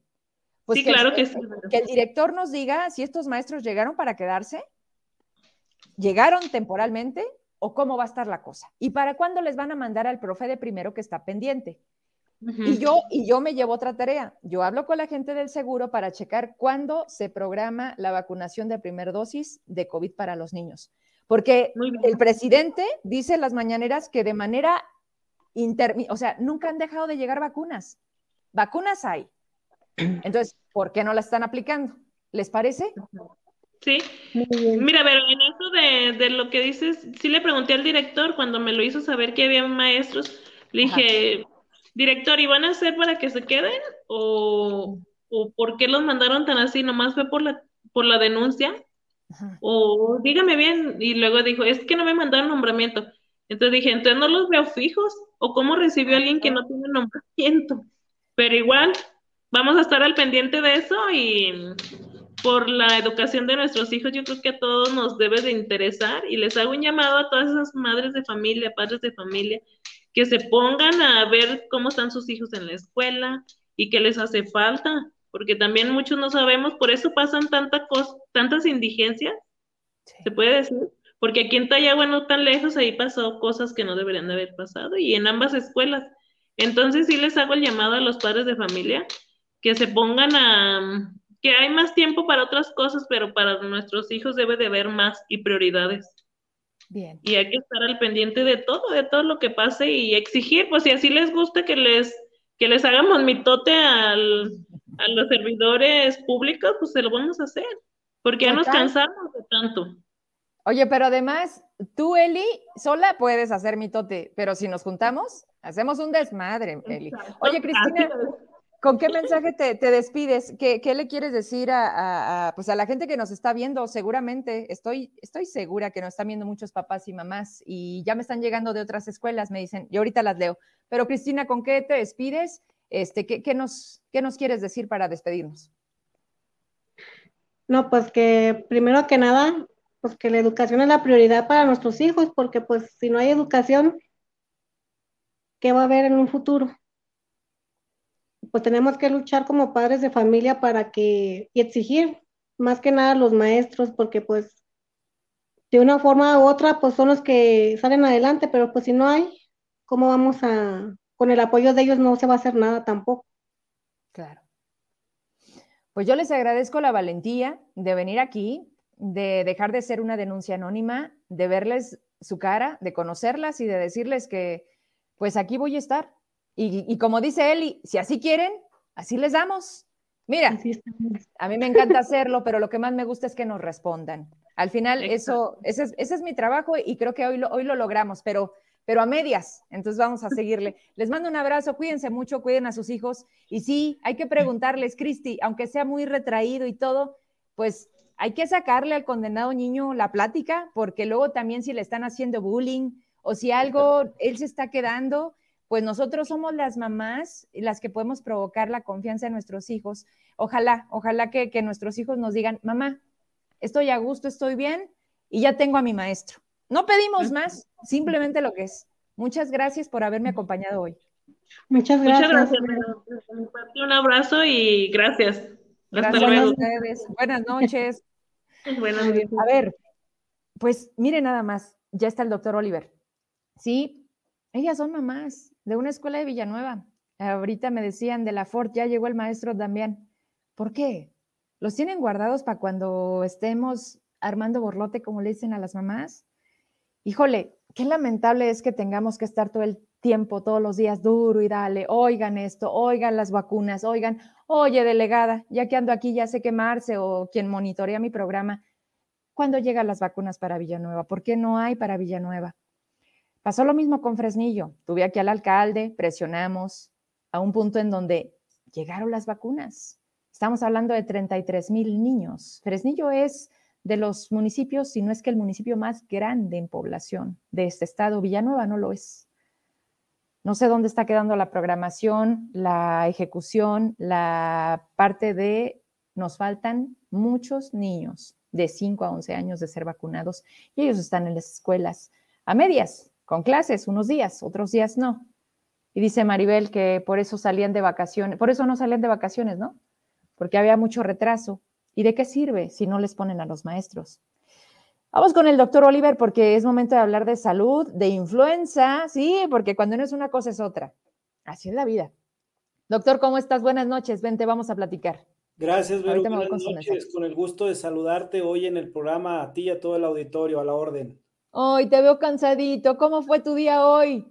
Speaker 2: Pues sí, claro que sí.
Speaker 1: Que el director nos diga si estos maestros llegaron para quedarse, llegaron temporalmente o cómo va a estar la cosa. Y para cuándo les van a mandar al profe de primero que está pendiente. Y yo, y yo me llevo otra tarea. Yo hablo con la gente del seguro para checar cuándo se programa la vacunación de primera dosis de COVID para los niños. Porque el presidente dice en las mañaneras que de manera o sea, nunca han dejado de llegar vacunas. Vacunas hay. Entonces, ¿por qué no la están aplicando? ¿Les parece?
Speaker 2: Sí. Mira, pero en eso de, lo que dices, sí le pregunté al director cuando me lo hizo saber que había maestros, le dije, director, ¿y van a hacer para que se queden? ¿O, por qué los mandaron tan así? ¿Nomás fue por la, por la denuncia? O dígame bien. Y luego dijo, es que no me mandaron nombramiento. Entonces dije, entonces no los veo fijos. ¿O cómo recibió alguien que no tiene nombramiento? Pero igual, vamos a estar al pendiente de eso y por la educación de nuestros hijos, yo creo que a todos nos debe de interesar y les hago un llamado a todas esas madres de familia, padres de familia, que se pongan a ver cómo están sus hijos en la escuela y qué les hace falta, porque también muchos no sabemos, por eso pasan tanta tantas indigencias, se puede decir, porque aquí en Tayagua no tan lejos, ahí pasó cosas que no deberían de haber pasado y en ambas escuelas. Entonces sí les hago el llamado a los padres de familia que se pongan a, que hay más tiempo para otras cosas, pero para nuestros hijos debe de haber más y prioridades. Bien. Y hay que estar al pendiente de todo, de todo lo que pase y exigir, pues si así les gusta que les, que les hagamos mitote al, a los servidores públicos, pues se lo vamos a hacer, porque ya nos cansamos de tanto.
Speaker 1: Oye, pero además, tú, Eli, sola puedes hacer mitote, pero si nos juntamos, hacemos un desmadre, Eli. Oye, Cristina, ¿Con qué mensaje te, despides? ¿Qué, le quieres decir a, pues a la gente que nos está viendo? Seguramente, estoy, estoy segura que nos están viendo muchos papás y mamás y ya me están llegando de otras escuelas, me dicen, y ahorita las leo. Pero Cristina, ¿con qué te despides? Este, ¿qué, nos, ¿Qué nos quieres decir para despedirnos?
Speaker 3: No, pues que primero que nada, pues que la educación es la prioridad para nuestros hijos, porque pues si no hay educación, ¿qué va a haber en un futuro? pues tenemos que luchar como padres de familia para que, y exigir más que nada a los maestros, porque pues de una forma u otra, pues son los que salen adelante, pero pues si no hay, ¿cómo vamos a, con el apoyo de ellos no se va a hacer nada tampoco?
Speaker 1: Claro. Pues yo les agradezco la valentía de venir aquí, de dejar de ser una denuncia anónima, de verles su cara, de conocerlas y de decirles que pues aquí voy a estar, y, como dice Eli, si así quieren, así les damos. Mira, a mí me encanta hacerlo, pero lo que más me gusta es que nos respondan. Al final, eso, ese es, mi trabajo y creo que hoy lo, hoy lo logramos, pero, pero a medias. Entonces vamos a seguirle. Les mando un abrazo, cuídense mucho, cuiden a sus hijos. Y sí, hay que preguntarles, Cristi, aunque sea muy retraído y todo, pues hay que sacarle al condenado niño la plática, porque luego también si le están haciendo bullying o si algo, él se está quedando, pues nosotros somos las mamás las que podemos provocar la confianza en nuestros hijos. Ojalá, ojalá que, nuestros hijos nos digan, mamá, estoy a gusto, estoy bien y ya tengo a mi maestro. No pedimos más, simplemente lo que es. Muchas gracias por haberme acompañado hoy.
Speaker 3: Muchas gracias. Muchas
Speaker 2: gracias. Un abrazo y gracias.
Speaker 1: Hasta luego. Buenas, Buenas noches.
Speaker 2: Buenas noches.
Speaker 1: A ver, pues mire nada más, ya está el doctor Oliver. Sí, ellas son mamás de una escuela de Villanueva. Ahorita me decían de la Ford, ya llegó el maestro también. ¿Por qué? ¿Los tienen guardados para cuando estemos armando borlote, como le dicen a las mamás? Híjole, qué lamentable es que tengamos que estar todo el tiempo, todos los días, duro y dale, oigan esto, oigan las vacunas, oigan, oye, delegada, ya que ando aquí, ya sé quemarse o quien monitorea mi programa, ¿cuándo llegan las vacunas para Villanueva? ¿Por qué no hay para Villanueva? Pasó lo mismo con Fresnillo. Tuve aquí al alcalde, presionamos, a un punto en donde llegaron las vacunas. Estamos hablando de 33 mil niños. Fresnillo es de los municipios, si no es que el municipio más grande en población de este estado. Villanueva no lo es. No sé dónde está quedando la programación, la ejecución, la parte de nos faltan muchos niños de 5 a 11 años de ser vacunados y ellos están en las escuelas a medias, con clases, unos días, otros días no. Y dice Maribel que por eso salían de vacaciones, por eso no salían de vacaciones, ¿no? Porque había mucho retraso. ¿Y de qué sirve si no les ponen a los maestros? Vamos con el doctor Oliver porque es momento de hablar de salud, de influenza, sí, porque cuando no es una cosa es otra. Así es la vida. Doctor, ¿cómo estás? Buenas noches, vente, vamos a platicar.
Speaker 4: Gracias, Vero. Buenas noches, con el gusto de saludarte hoy en el programa a ti y a todo el auditorio, a la orden.
Speaker 1: Hoy te veo cansadito. ¿Cómo fue tu día hoy?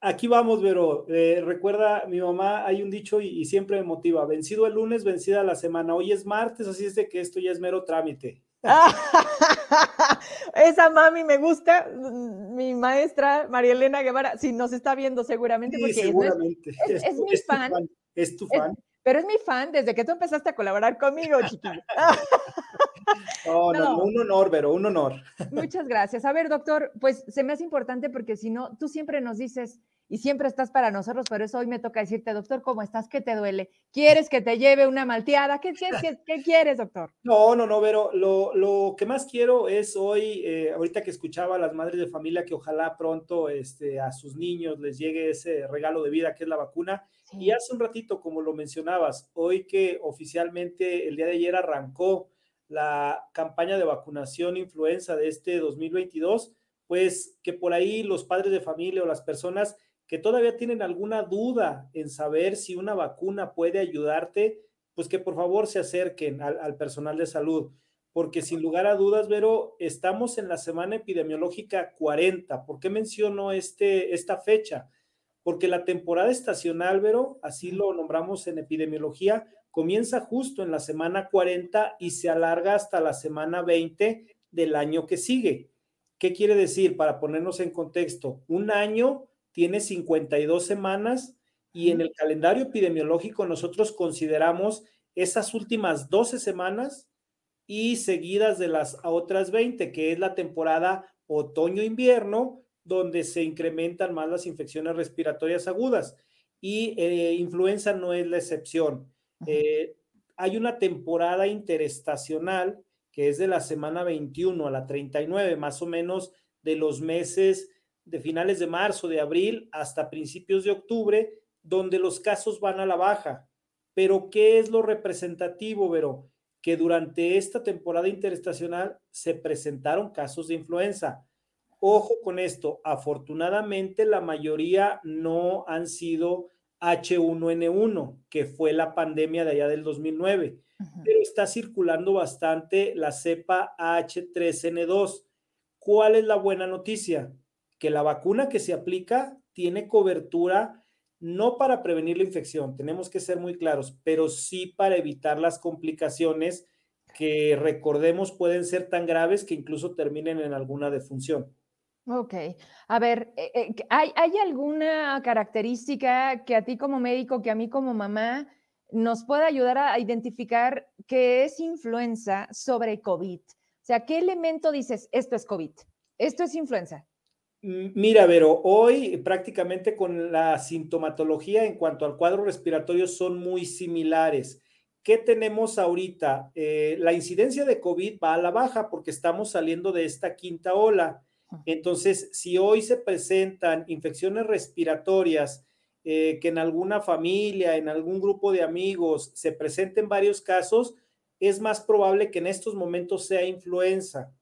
Speaker 4: Aquí vamos, Vero. Eh, recuerda, mi mamá, hay un dicho y, y, siempre me motiva. Vencido el lunes, vencida la semana. Hoy es martes, así es de que esto ya es mero trámite.
Speaker 1: Esa mami me gusta, mi maestra María Elena Guevara, si nos está viendo seguramente, porque
Speaker 4: seguramente.
Speaker 1: Es, es, mi fan. fan.
Speaker 4: Es tu fan.
Speaker 1: pero es mi fan desde que tú empezaste a colaborar conmigo, chiquillo.
Speaker 4: no, no, un honor, pero un honor.
Speaker 1: Muchas gracias. A ver, doctor, pues se me hace importante porque si no, tú siempre nos dices, y siempre estás para nosotros, pero eso hoy me toca decirte, doctor, ¿cómo estás? ¿Qué te duele? ¿Quieres que te lleve una malteada? ¿Qué, qué, qué, qué quieres, doctor?
Speaker 4: No, no, no, pero lo, lo que más quiero es hoy, eh, ahorita que escuchaba a las madres de familia, que ojalá pronto este, a sus niños les llegue ese regalo de vida que es la vacuna. Sí. Y hace un ratito, como lo mencionabas, hoy que oficialmente el día de ayer arrancó la campaña de vacunación influenza de este 2022, pues que por ahí los padres de familia o las personas que todavía tienen alguna duda en saber si una vacuna puede ayudarte, pues que por favor se acerquen al, al, personal de salud, porque sin lugar a dudas, Vero, estamos en la semana epidemiológica 40. ¿Por qué menciono este, esta fecha? Porque la temporada estacional, Vero, así lo nombramos en epidemiología, comienza justo en la semana 40 y se alarga hasta la semana 20 del año que sigue. ¿Qué quiere decir? Para ponernos en contexto, un año tiene 52 semanas y en el calendario epidemiológico nosotros consideramos esas últimas 12 semanas y seguidas de las otras 20, que es la temporada otoño-invierno, donde se incrementan más las infecciones respiratorias agudas. Y eh, influenza no es la excepción. Eh, hay una temporada interestacional que es de la semana 21 a la 39, más o menos de los meses de finales de marzo, de abril hasta principios de octubre, donde los casos van a la baja. Pero ¿qué es lo representativo, Vero? Que durante esta temporada interestacional se presentaron casos de influenza. Ojo con esto, afortunadamente la mayoría no han sido H1N1, que fue la pandemia de allá del 2009, uh -huh. pero está circulando bastante la cepa H3N2. ¿Cuál es la buena noticia? que la vacuna que se aplica tiene cobertura no para prevenir la infección, tenemos que ser muy claros, pero sí para evitar las complicaciones que recordemos pueden ser tan graves que incluso terminen en alguna defunción.
Speaker 1: Ok, a ver, eh, ¿hay, ¿hay alguna característica que a ti como médico, que a mí como mamá, nos pueda ayudar a identificar qué es influenza sobre COVID? O sea, ¿qué elemento dices, esto es COVID, esto es influenza?
Speaker 4: Mira, Vero, hoy prácticamente con la sintomatología en cuanto al cuadro respiratorio son muy similares. ¿Qué tenemos ahorita? Eh, la incidencia de COVID va a la baja porque estamos saliendo de esta quinta ola. Entonces, si hoy se presentan infecciones respiratorias, eh, que en alguna familia, en algún grupo de amigos se presenten varios casos, es más probable que en estos momentos sea influenza.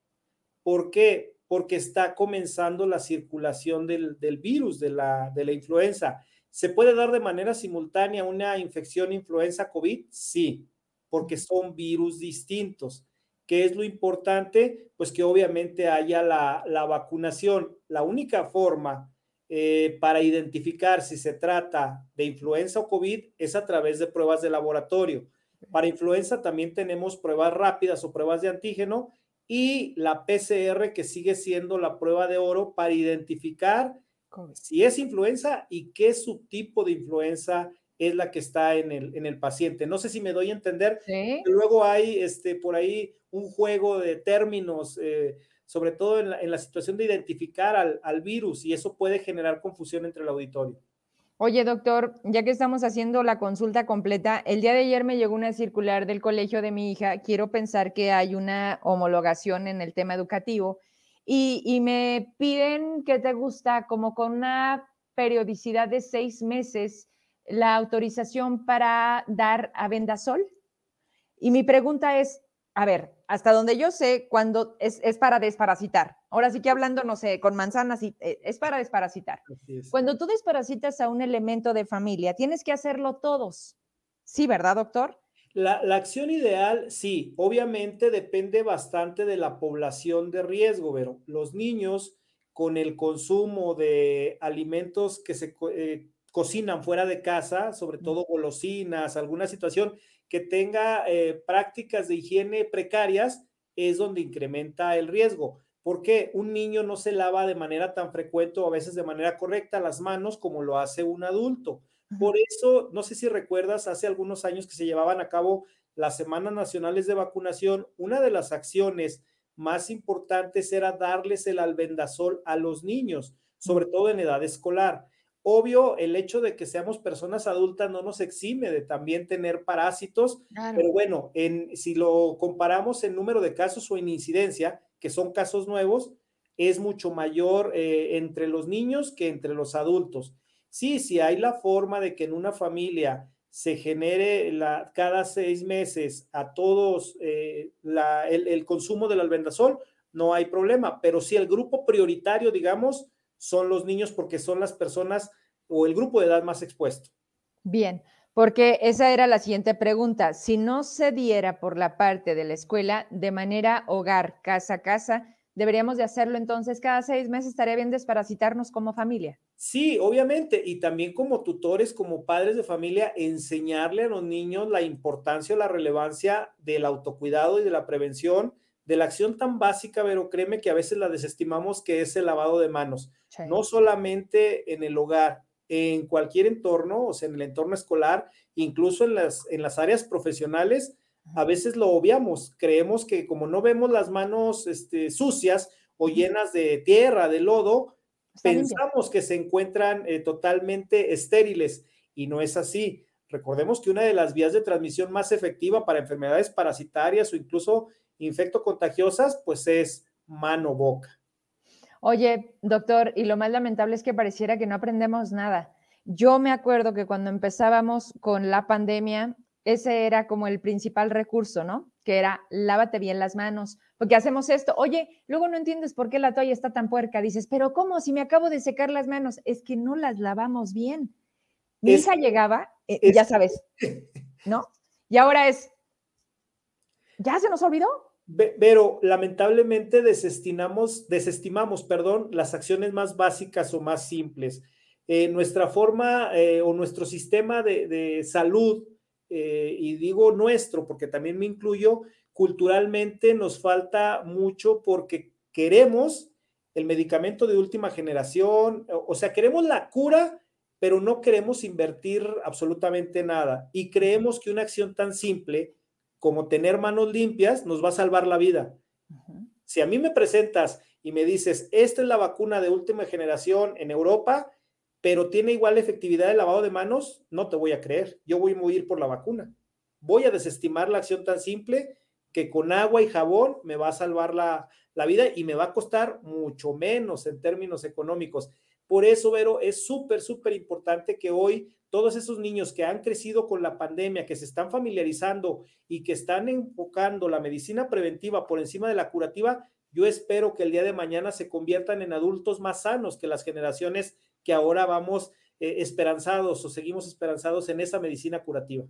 Speaker 4: ¿Por qué? porque está comenzando la circulación del, del virus, de la, de la, influenza. ¿Se puede dar de manera simultánea una infección influenza COVID? Sí, porque son virus distintos. ¿Qué es lo importante? Pues que obviamente haya la, la vacunación. La única forma eh, para identificar si se trata de influenza o COVID es a través de pruebas de laboratorio. Para influenza también tenemos pruebas rápidas o pruebas de antígeno y la PCR que sigue siendo la prueba de oro para identificar si es influenza y qué subtipo de influenza es la que está en el, en el paciente. No sé si me doy a entender. Luego hay este, por ahí un juego de términos, eh, sobre todo en la, situación de identificar al, al virus, y eso puede generar confusión entre el auditorio.
Speaker 1: Oye, doctor, ya que estamos haciendo la consulta completa, el día de ayer me llegó una circular del colegio de mi hija. Quiero pensar que hay una homologación en el tema educativo y, me piden que te gusta como con una periodicidad de seis meses la autorización para dar a Vendasol. Y mi pregunta es, a ver, hasta donde yo sé, cuando es, para desparasitar. Ahora sí que hablando, no sé, con manzanas, eh, es para desparasitar. Cuando tú desparasitas a un elemento de familia, tienes que hacerlo todos. Sí, ¿verdad, doctor?
Speaker 4: La, acción ideal, sí, obviamente depende bastante de la población de riesgo, pero los niños con el consumo de alimentos que se eh, cocinan fuera de casa, sobre todo golosinas, alguna situación que tenga eh, prácticas de higiene precarias, es donde incrementa el riesgo. Porque un niño no se lava de manera tan frecuente o a veces de manera correcta las manos como lo hace un adulto. Por eso, no sé si recuerdas, hace algunos años que se llevaban a cabo las Semanas Nacionales de Vacunación, una de las acciones más importantes era darles el albendazol a los niños, sobre todo en edad escolar. Obvio, el hecho de que seamos personas adultas no nos exime de también tener parásitos, pero bueno, en, si lo comparamos en número de casos o en incidencia, que son casos nuevos, es mucho mayor eh, entre los niños que entre los adultos. Sí, sí hay la forma de que en una familia se genere la, cada seis meses a todos eh, el, consumo del albendazol, no hay problema, pero si el grupo prioritario, digamos, son los niños porque son las personas o el grupo de edad más expuesto.
Speaker 1: Bien, porque esa era la siguiente pregunta. Si no se diera por la parte de la escuela de manera hogar, casa, casa, deberíamos de hacerlo entonces cada seis meses, estaría bien desparasitarnos como familia.
Speaker 4: Sí, obviamente, y también como tutores, como padres de familia, enseñarle a los niños la importancia o la relevancia del autocuidado y de la prevención, de la acción tan básica, pero créeme que a veces la desestimamos, que es el lavado de manos, no solamente en el hogar, en cualquier entorno, o sea, en el entorno escolar, incluso en las, en las áreas profesionales, a veces lo obviamos, creemos que como no vemos las manos este, sucias o llenas de tierra, de lodo, pensamos que se encuentran eh, totalmente estériles y no es así. Recordemos que una de las vías de transmisión más efectiva para enfermedades parasitarias o incluso infectocontagiosas, pues es mano-boca.
Speaker 1: Oye, doctor, y lo más lamentable es que pareciera que no aprendemos nada. Yo me acuerdo que cuando empezábamos con la pandemia, ese era como el principal recurso, ¿no? Que era lávate bien las manos, porque hacemos esto. Oye, luego no entiendes por qué la toalla está tan puerca. Dices, pero ¿cómo? Si me acabo de secar las manos, es que no las lavamos bien. Mi hija llegaba, eh, ya sabes, ¿no? Y ahora es, ¿ya se nos olvidó?
Speaker 4: Pero lamentablemente desestimamos, desestimamos, perdón, las acciones más básicas o más simples. Eh, nuestra forma eh, o nuestro sistema de, salud eh, y digo nuestro porque también me incluyo, culturalmente nos falta mucho porque queremos el medicamento de última generación, o sea, queremos la cura, pero no queremos invertir absolutamente nada. Y creemos que una acción tan simple como tener manos limpias nos va a salvar la vida. Si a mí me presentas y me dices, esta es la vacuna de última generación en Europa, pero tiene igual efectividad de lavado de manos, no te voy a creer. Yo voy a ir por la vacuna. Voy a desestimar la acción tan simple que con agua y jabón me va a salvar la, vida y me va a costar mucho menos en términos económicos. Por eso, Vero, es súper, súper importante que hoy todos esos niños que han crecido con la pandemia, que se están familiarizando y que están enfocando la medicina preventiva por encima de la curativa, yo espero que el día de mañana se conviertan en adultos más sanos que las generaciones que ahora vamos eh, esperanzados o seguimos esperanzados en esa medicina curativa.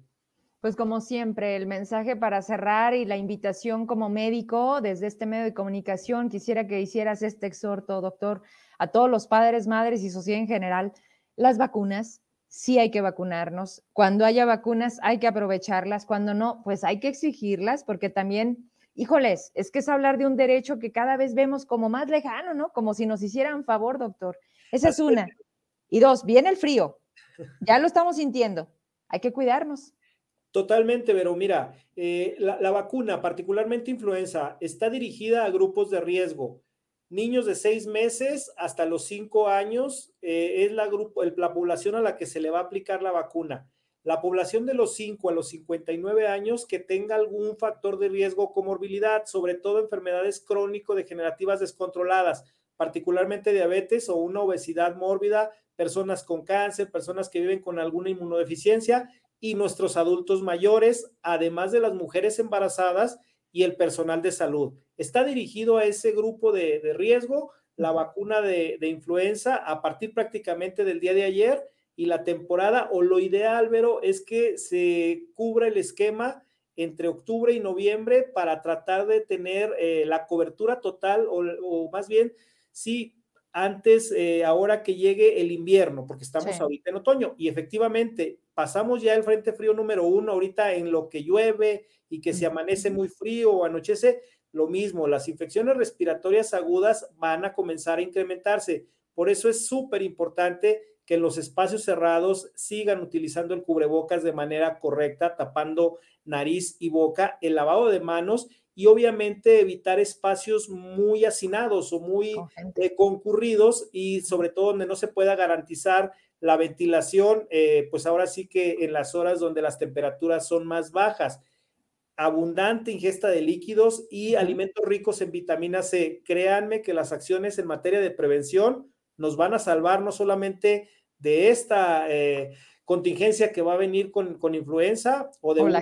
Speaker 1: Pues como siempre, el mensaje para cerrar y la invitación como médico desde este medio de comunicación, quisiera que hicieras este exhorto, doctor, a todos los padres, madres y sociedad en general. Las vacunas, sí hay que vacunarnos. Cuando haya vacunas hay que aprovecharlas. Cuando no, pues hay que exigirlas porque también, híjoles, es que es hablar de un derecho que cada vez vemos como más lejano, ¿no? Como si nos hicieran favor, doctor. Esa es una. Y dos, viene el frío. Ya lo estamos sintiendo. hay que cuidarnos.
Speaker 4: Totalmente, pero mira, eh, la, vacuna, particularmente influenza, está dirigida a grupos de riesgo. Niños de seis meses hasta los cinco años eh, es la, grupo, la población a la que se le va a aplicar la vacuna. La población de los 5 a los 59 años que tenga algún factor de riesgo o comorbilidad, sobre todo enfermedades crónico-degenerativas descontroladas, particularmente diabetes o una obesidad mórbida, personas con cáncer, personas que viven con alguna inmunodeficiencia y nuestros adultos mayores, además de las mujeres embarazadas y el personal de salud. Está dirigido a ese grupo de, riesgo la vacuna de, de, influenza a partir prácticamente del día de ayer y la temporada o lo ideal, Vero, es que se cubra el esquema entre octubre y noviembre para tratar de tener eh, la cobertura total o, más bien, sí, antes, eh, ahora que llegue el invierno, porque estamos ahorita en otoño. Y efectivamente pasamos ya el frente frío número uno, ahorita en lo que llueve y que se amanece muy frío o anochece, lo mismo, las infecciones respiratorias agudas van a comenzar a incrementarse. Por eso es súper importante que en los espacios cerrados sigan utilizando el cubrebocas de manera correcta, tapando nariz y boca, el lavado de manos y obviamente evitar espacios muy hacinados o muy eh, concurridos y sobre todo donde no se pueda garantizar la ventilación, eh, pues ahora sí que en las horas donde las temperaturas son más bajas. Abundante ingesta de líquidos y alimentos ricos en vitamina C. Créanme que las acciones en materia de prevención nos van a salvar no solamente de esta eh, contingencia que va a venir con, influenza o de una,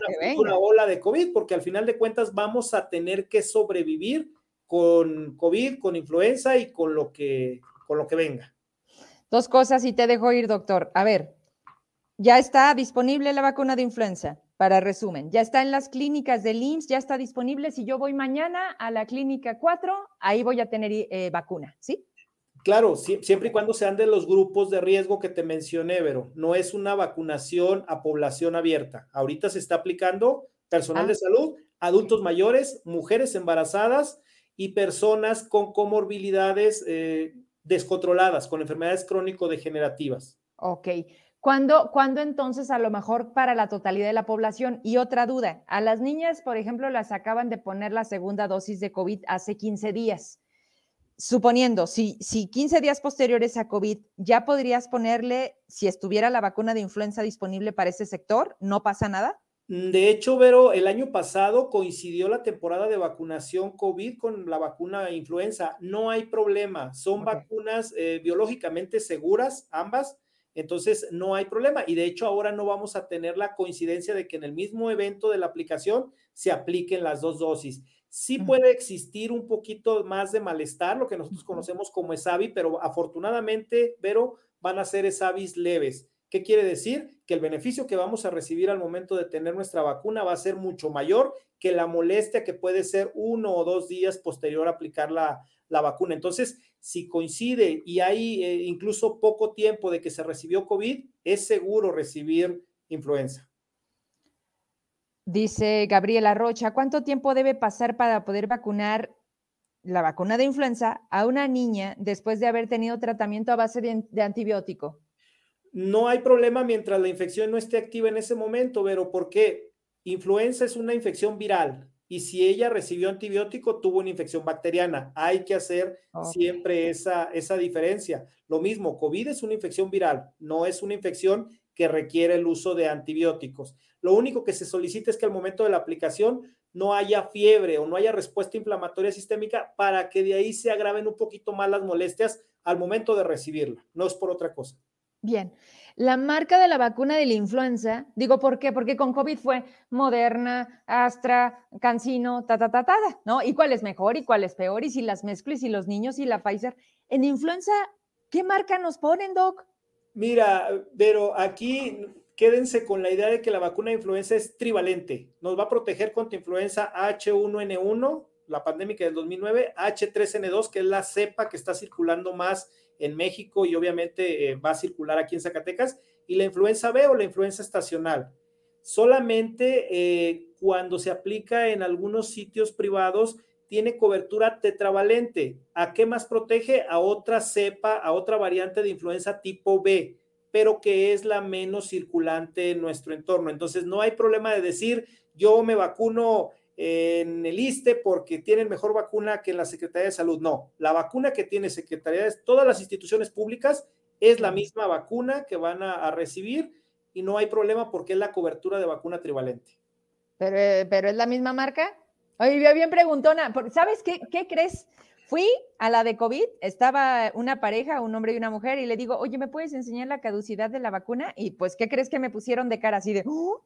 Speaker 4: ola de COVID, porque al final de cuentas vamos a tener que sobrevivir con COVID, con influenza y con lo que, con lo que venga.
Speaker 1: Dos cosas y te dejo ir, doctor. A ver, ya está disponible la vacuna de influenza, para resumen. Ya está en las clínicas del IMSS, ya está disponible. Si yo voy mañana a la clínica 4, ahí voy a tener eh, vacuna, ¿sí?
Speaker 4: Claro, siempre y cuando sean de los grupos de riesgo que te mencioné, Vero. No es una vacunación a población abierta. Ahorita se está aplicando personal de ah. salud, adultos mayores, mujeres embarazadas y personas con comorbilidades eh, descontroladas, con enfermedades crónico-degenerativas.
Speaker 1: Ok. ¿Cuándo, ¿Cuándo entonces a lo mejor para la totalidad de la población? Y otra duda, a las niñas, por ejemplo, las acaban de poner la segunda dosis de COVID hace 15 días suponiendo, si, si 15 días posteriores a COVID ya podrías ponerle, si estuviera la vacuna de influenza disponible para ese sector, ¿no pasa nada?
Speaker 4: Mm, de hecho, Vero, el año pasado coincidió la temporada de vacunación COVID con la vacuna influenza. No hay problema, son vacunas eh, biológicamente seguras, ambas, entonces no hay problema. Y de hecho, ahora no vamos a tener la coincidencia de que en el mismo evento de la aplicación se apliquen las dos dosis. Sí puede existir un poquito más de malestar, lo que nosotros conocemos como ESAVI, pero afortunadamente, Vero, van a ser ESAVIs leves. ¿Qué quiere decir? Que el beneficio que vamos a recibir al momento de tener nuestra vacuna va a ser mucho mayor que la molestia que puede ser uno o dos días posterior a aplicar la, vacuna. Entonces, si coincide y hay eh, incluso poco tiempo de que se recibió COVID, es seguro recibir influenza.
Speaker 1: Dice Gabriela Rocha, ¿cuánto tiempo debe pasar para poder vacunar la vacuna de influenza a una niña después de haber tenido tratamiento a base de, antibiótico?
Speaker 4: No hay problema mientras la infección no esté activa en ese momento, pero porque influenza es una infección viral y si ella recibió antibiótico, tuvo una infección bacteriana. Hay que hacer siempre esa, esa diferencia. Lo mismo, COVID es una infección viral, no es una infección que requiere el uso de antibióticos. Lo único que se solicita es que al momento de la aplicación no haya fiebre o no haya respuesta inflamatoria sistémica para que de ahí se agraven un poquito más las molestias al momento de recibirla. No es por otra cosa.
Speaker 1: Bien. La marca de la vacuna de la influenza, digo, ¿por qué? Porque con COVID fue Moderna, Astra, Cancino, ta, ta, ta, ta, ¿no? ¿Y cuál es mejor y cuál es peor? Y si las mezclo y si los niños y la Pfizer. En influenza, ¿qué marca nos ponen, Doc?
Speaker 4: Mira, pero aquí quédense con la idea de que la vacuna de influenza es trivalente. Nos va a proteger contra influenza H1N1, la pandémica del 2009, H3N2, que es la cepa que está circulando más en México y obviamente eh, va a circular aquí en Zacatecas, y la influenza B o la influenza estacional. Solamente eh, cuando se aplica en algunos sitios privados tiene cobertura tetravalente. ¿A qué más protege? A otra cepa, a otra variante de influenza tipo B. pero que es la menos circulante en nuestro entorno. Entonces, no hay problema de decir, yo me vacuno en el ISTE porque tienen mejor vacuna que en la Secretaría de Salud. No, la vacuna que tiene Secretaría de todas las instituciones públicas es la misma vacuna que van a, recibir y no hay problema porque es la cobertura de vacuna trivalente.
Speaker 1: Pero, eh, pero es la misma marca. Oye, bien preguntona, ¿sabes qué, qué crees? Fui a la de COVID, estaba una pareja, un hombre y una mujer, y le digo, oye, ¿me puedes enseñar la caducidad de la vacuna? Y pues, ¿qué crees que me pusieron de cara así de, oh"?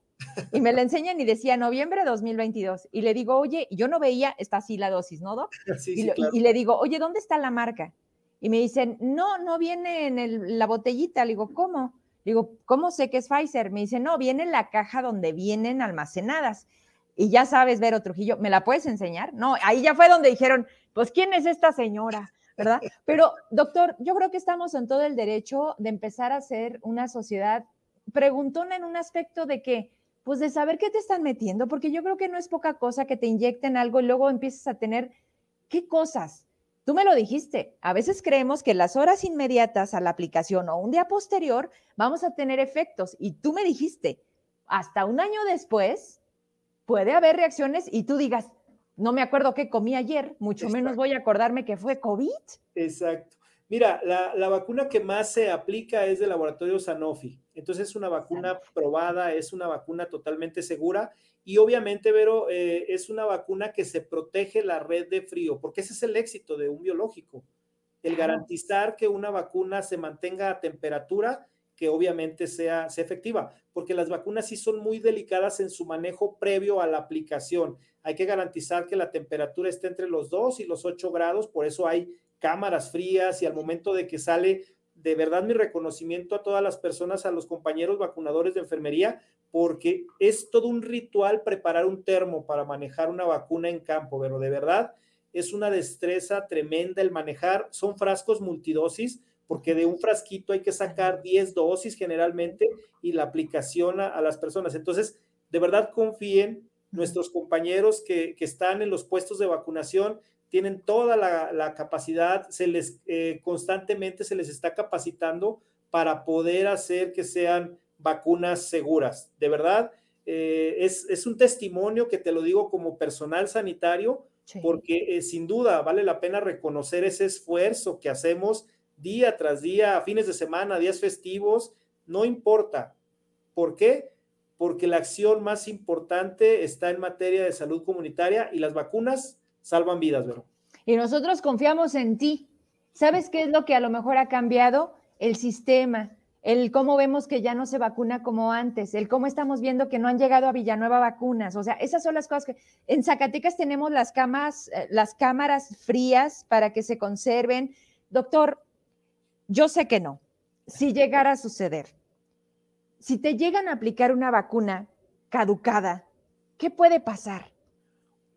Speaker 1: y me la enseñan y decía noviembre 2022. Y le digo, oye, yo no veía, está así la dosis, ¿no, Doc? y, le digo, oye, ¿dónde está la marca? Y me dicen, no, no viene en la botellita. Le digo, ¿cómo? Le digo, ¿cómo sé que es Pfizer? Me dice, no, viene en la caja donde vienen almacenadas. Y ya sabes, Vero Trujillo, ¿me la puedes enseñar? No, ahí ya fue donde dijeron, pues, ¿quién es esta señora? ¿Verdad? Pero, doctor, yo creo que estamos en todo el derecho de empezar a ser una sociedad preguntona en un aspecto de que, pues, de saber qué te están metiendo, porque yo creo que no es poca cosa que te inyecten algo y luego empiezas a tener, ¿qué cosas? Tú me lo dijiste, a veces creemos que las horas inmediatas a la aplicación o un día posterior vamos a tener efectos y tú me dijiste, hasta un año después puede haber reacciones y tú digas, no me acuerdo qué comí ayer, mucho menos voy a acordarme que fue COVID.
Speaker 4: Exacto. Mira, la, vacuna que más se aplica es del laboratorio Sanofi. Entonces es una vacuna probada, es una vacuna totalmente segura y obviamente, Vero, eh, es una vacuna que se protege la red de frío, porque ese es el éxito de un biológico, el garantizar que una vacuna se mantenga a temperatura que obviamente sea, sea efectiva, porque las vacunas sí son muy delicadas en su manejo previo a la aplicación. Hay que garantizar que la temperatura esté entre los 2 y los 8 grados, por eso hay cámaras frías y al momento de que sale, de verdad mi reconocimiento a todas las personas, a los compañeros vacunadores de enfermería, porque es todo un ritual preparar un termo para manejar una vacuna en campo, pero de verdad es una destreza tremenda el manejar, son frascos multidosis, porque de un frasquito hay que sacar 10 dosis generalmente y la aplicación a, las personas. Entonces, de verdad confíen, nuestros compañeros que, están en los puestos de vacunación tienen toda la, capacidad, se les eh, constantemente se les está capacitando para poder hacer que sean vacunas seguras. De verdad, eh, es, un testimonio que te lo digo como personal sanitario, porque eh, sin duda vale la pena reconocer ese esfuerzo que hacemos día tras día, fines de semana, días festivos, no importa. ¿Por qué? Porque la acción más importante está en materia de salud comunitaria y las vacunas salvan vidas, ¿verdad?
Speaker 1: Y nosotros confiamos en ti. ¿Sabes qué es lo que a lo mejor ha cambiado? El sistema, el cómo vemos que ya no se vacuna como antes, el cómo estamos viendo que no han llegado a Villanueva vacunas. O sea, esas son las cosas que en Zacatecas tenemos las camas, eh, las cámaras frías para que se conserven. Doctor, yo sé que no. Si llegara a suceder, si te llegan a aplicar una vacuna caducada, ¿qué puede pasar?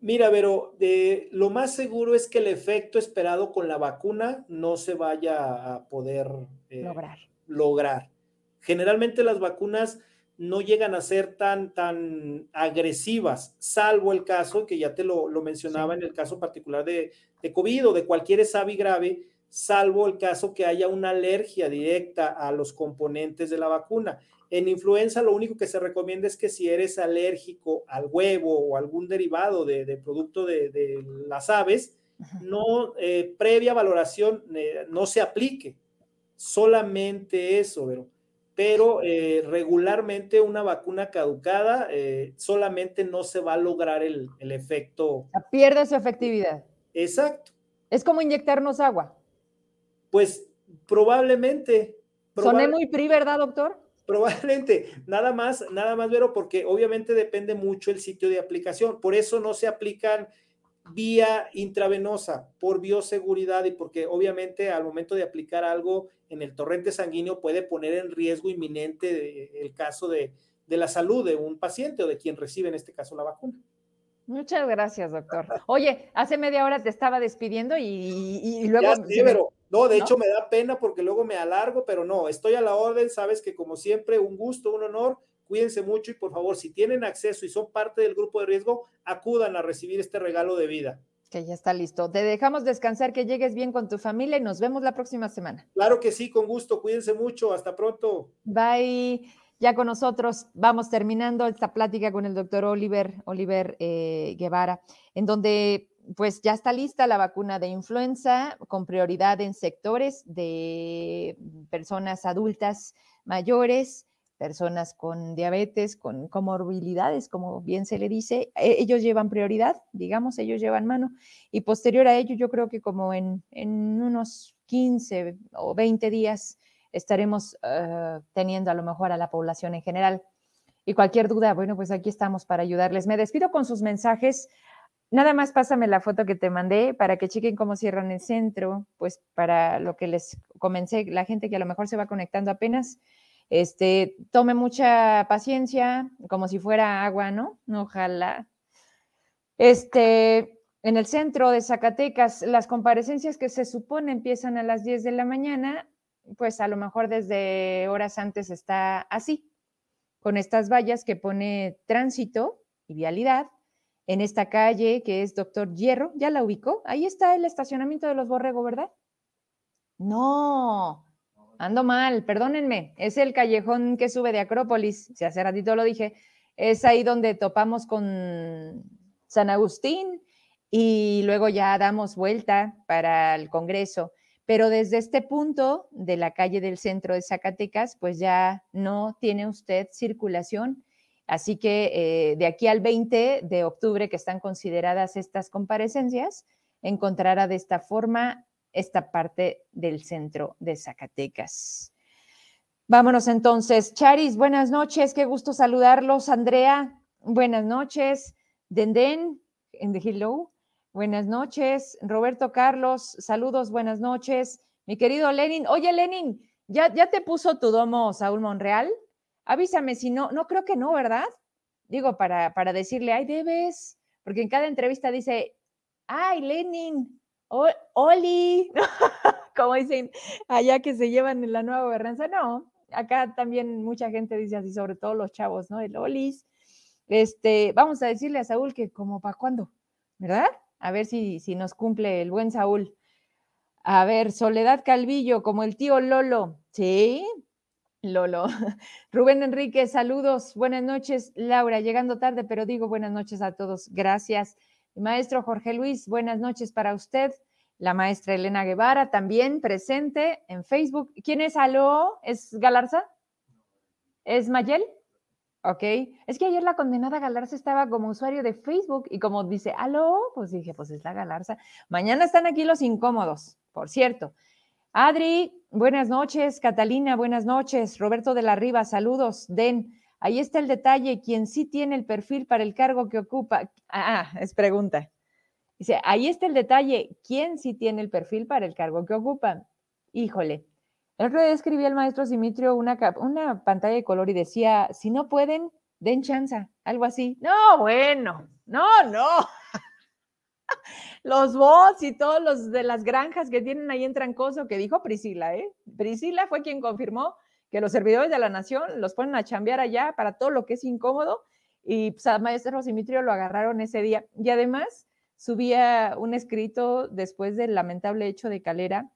Speaker 4: Mira, pero de, lo más seguro es que el efecto esperado con la vacuna no se vaya a poder
Speaker 1: eh, lograr.
Speaker 4: lograr. Generalmente las vacunas no llegan a ser tan, tan agresivas, salvo el caso que ya te lo, mencionaba en el caso particular de, de COVID o de cualquier SAVI grave, salvo el caso que haya una alergia directa a los componentes de la vacuna. En influenza lo único que se recomienda es que si eres alérgico al huevo o algún derivado de, producto de, las aves, no eh, previa valoración eh, no se aplique. Solamente eso, pero, pero eh, regularmente una vacuna caducada solamente no se va a lograr el, el efecto.
Speaker 1: Pierde su efectividad.
Speaker 4: Exacto.
Speaker 1: Es como inyectarnos agua.
Speaker 4: Pues probablemente.
Speaker 1: Soné muy PRI, ¿verdad, doctor?
Speaker 4: Probablemente, nada más, nada más, Vero, porque obviamente depende mucho el sitio de aplicación. Por eso no se aplican vía intravenosa, por bioseguridad y porque obviamente al momento de aplicar algo en el torrente sanguíneo puede poner en riesgo inminente el caso de, de la salud de un paciente o de quien recibe en este caso la vacuna.
Speaker 1: Muchas gracias, doctor. Oye, hace media hora te estaba despidiendo y, luego...
Speaker 4: no, de hecho me da pena porque luego me alargo, pero no, estoy a la orden, sabes que como siempre, un gusto, un honor, cuídense mucho y por favor, si tienen acceso y son parte del grupo de riesgo, acudan a recibir este regalo de vida.
Speaker 1: Que ya está listo. Te dejamos descansar, que llegues bien con tu familia y nos vemos la próxima semana.
Speaker 4: Claro que sí, con gusto. Cuídense mucho. Hasta pronto.
Speaker 1: Bye. Ya con nosotros vamos terminando esta plática con el doctor Oliver, Oliver eh, Guevara, en donde pues ya está lista la vacuna de influenza con prioridad en sectores de personas adultas mayores, personas con diabetes, con comorbilidades, como bien se le dice, e, ellos llevan prioridad, digamos, ellos llevan mano, y posterior a ello, yo creo que como en, unos 15 o 20 días estaremos ah, teniendo a lo mejor a la población en general. Y cualquier duda, bueno, pues aquí estamos para ayudarles. Me despido con sus mensajes. Nada más pásame la foto que te mandé para que chequen cómo cierran el centro, pues para lo que les comencé, la gente que a lo mejor se va conectando apenas este, tome mucha paciencia, como si fuera agua, ¿no? Ojalá. Este, en el centro de Zacatecas, las comparecencias que se supone empiezan a las 10 de la mañana, pues a lo mejor desde horas antes está así, con estas vallas que pone tránsito y vialidad en esta calle que es Doctor Hierro, ¿ya la ubicó? Ahí está el estacionamiento de los Borrego, ¿verdad? No, ando mal, perdónenme, es el callejón que sube de Acrópolis, si hace ratito lo dije, es ahí donde topamos con San Agustín y luego ya damos vuelta para el Congreso. Pero desde este punto de la calle del centro de Zacatecas, pues ya no tiene usted circulación. Así que eh, de aquí al 20 de octubre, que están consideradas estas comparecencias, encontrará de esta forma esta parte del centro de Zacatecas. Vámonos entonces. Charis, buenas noches, qué gusto saludarlos. Andrea, buenas noches. Denden, en the hello, buenas noches. Roberto Carlos, saludos, buenas noches. Mi querido Lenin, oye Lenin, ¿ya, ya te puso tu domo Saúl Monreal? Avísame si no, no creo que no, ¿verdad? Digo, para, para decirle, ay, debes, porque en cada entrevista dice, ay, Lenin, Oli, como dicen allá que se llevan en la nueva gobernanza. No, acá también mucha gente dice así, sobre todo los chavos, ¿no? El Olis. Este, vamos a decirle a Saúl que como para cuándo, ¿verdad? A ver si, si nos cumple el buen Saúl. A ver, Soledad Calvillo, como el tío Lolo. Sí, Lolo. Rubén Enrique, saludos, buenas noches. Laura, llegando tarde, pero digo buenas noches a todos. Gracias. Maestro Jorge Luis, buenas noches para usted. La maestra Elena Guevara también presente en Facebook. ¿Quién es Aló? ¿Es Galarza? ¿Es Mayel? Ok. Es que ayer la condenada Galarza estaba como usuario de Facebook y como dice Aló, pues dije, pues es la Galarza. Mañana están aquí los incómodos, por cierto. Adri, buenas noches. Catalina, buenas noches. Roberto de la Riva, saludos. Den. Ahí está el detalle, quien sí tiene el perfil para el cargo que ocupa. Ah, es pregunta. Dice, ahí está el detalle, ¿quién sí tiene el perfil para el cargo que ocupa? Híjole, el otro día escribía el maestro Simitrio una, una pantalla de color y decía, si no pueden, den chance, algo así. No, bueno, no, no. los bots y todos los de las granjas que tienen ahí en Trancoso, que dijo Priscila, ¿eh? Priscila fue quien confirmó que los servidores de la nación los ponen a chambear allá para todo lo que es incómodo y pues, a Maestro Simitrio lo agarraron ese día. Y además subía un escrito después del lamentable hecho de Calera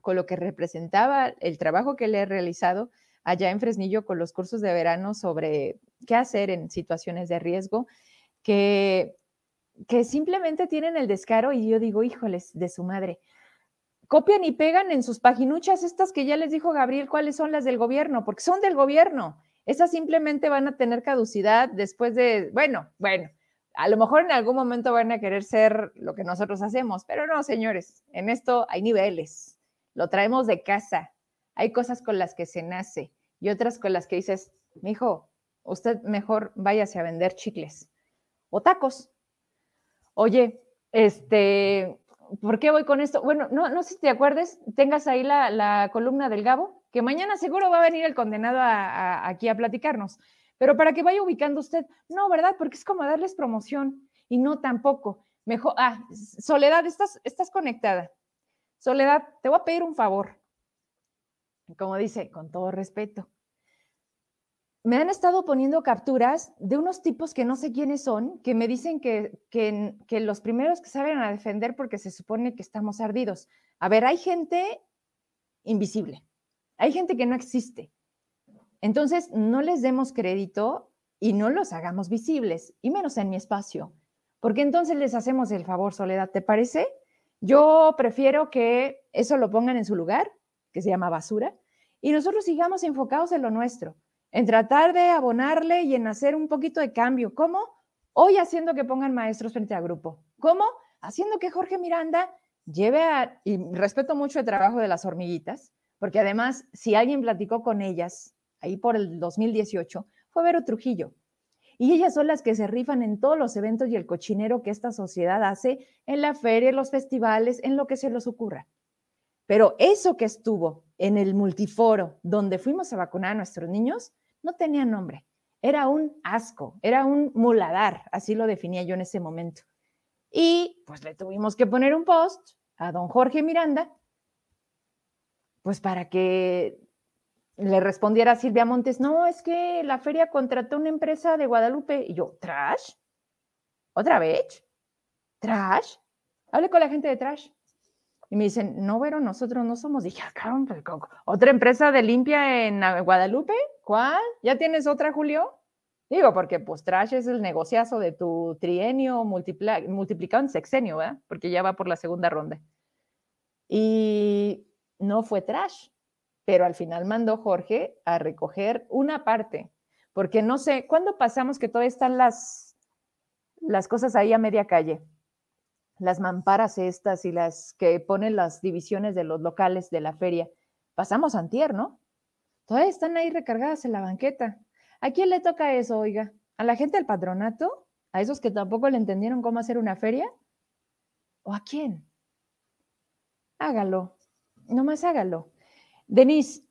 Speaker 1: con lo que representaba el trabajo que le he realizado allá en Fresnillo con los cursos de verano sobre qué hacer en situaciones de riesgo, que, que simplemente tienen el descaro y yo digo, híjoles, de su madre copian y pegan en sus paginuchas estas que ya les dijo Gabriel cuáles son las del gobierno, porque son del gobierno. Esas simplemente van a tener caducidad después de, bueno, bueno, a lo mejor en algún momento van a querer ser lo que nosotros hacemos, pero no, señores, en esto hay niveles. Lo traemos de casa. Hay cosas con las que se nace y otras con las que dices, mi hijo, usted mejor váyase a vender chicles o tacos. Oye, este, ¿Por qué voy con esto? Bueno, no, no sé si te acuerdes, tengas ahí la, columna del Gabo, que mañana seguro va a venir el condenado aquí a platicarnos, pero para que vaya ubicando usted, no, ¿verdad? Porque es como darles promoción y no tampoco. Mejor, ah, Soledad, estás, estás conectada. Soledad, te voy a pedir un favor. Como dice, con todo respeto. Me han estado poniendo capturas de unos tipos que no sé quiénes son, que me dicen que, que, los primeros que saben a defender porque se supone que estamos ardidos. A ver, hay gente invisible, hay gente que no existe. Entonces, no les demos crédito y no los hagamos visibles, y menos en mi espacio, porque entonces les hacemos el favor, Soledad, ¿te parece? Yo prefiero que eso lo pongan en su lugar, que se llama basura, y nosotros sigamos enfocados en lo nuestro, en tratar de abonarle y en hacer un poquito de cambio. ¿Cómo? Hoy haciendo que pongan maestros frente a grupo. ¿Cómo? Haciendo que Jorge Miranda lleve a, y respeto mucho el trabajo de las hormiguitas, porque además, si alguien platicó con ellas ahí por el 2018, fue Vero Trujillo. Y ellas son las que se rifan en todos los eventos y el cochinero que esta sociedad hace en la feria, en los festivales, en lo que se les ocurra. Pero eso que estuvo en el multiforo donde fuimos a vacunar a nuestros niños no tenía nombre. Era un asco, era un muladar, así lo definía yo en ese momento. Y pues le tuvimos que poner un post a don Jorge Miranda, pues para que le respondiera Silvia Montes, no, es que la feria contrató una empresa de Guadalupe. Y yo, ¿trash? ¿Otra vez? ¿Trash? Hable con la gente de Trash. Y me dicen, no, pero nosotros no somos. Dije, ah, pues, ¿otra empresa de limpia en Guadalupe? ¿Cuál? ¿Ya tienes otra, Julio? Digo, porque pues Trash es el negociazo de tu trienio multiplicado en sexenio, ¿verdad? Porque ya va por la segunda ronda. Y no fue Trash, pero al final mandó Jorge a recoger una parte, porque no sé, ¿cuándo pasamos que todavía están las, las cosas ahí a media calle? Las mamparas estas y las que ponen las divisiones de los locales de la feria. Pasamos antier, ¿no? Todavía están ahí recargadas en la banqueta. ¿A quién le toca eso, oiga? ¿A la gente del patronato? ¿A esos que tampoco le entendieron cómo hacer una feria? ¿O a quién? Hágalo, nomás hágalo. Denise,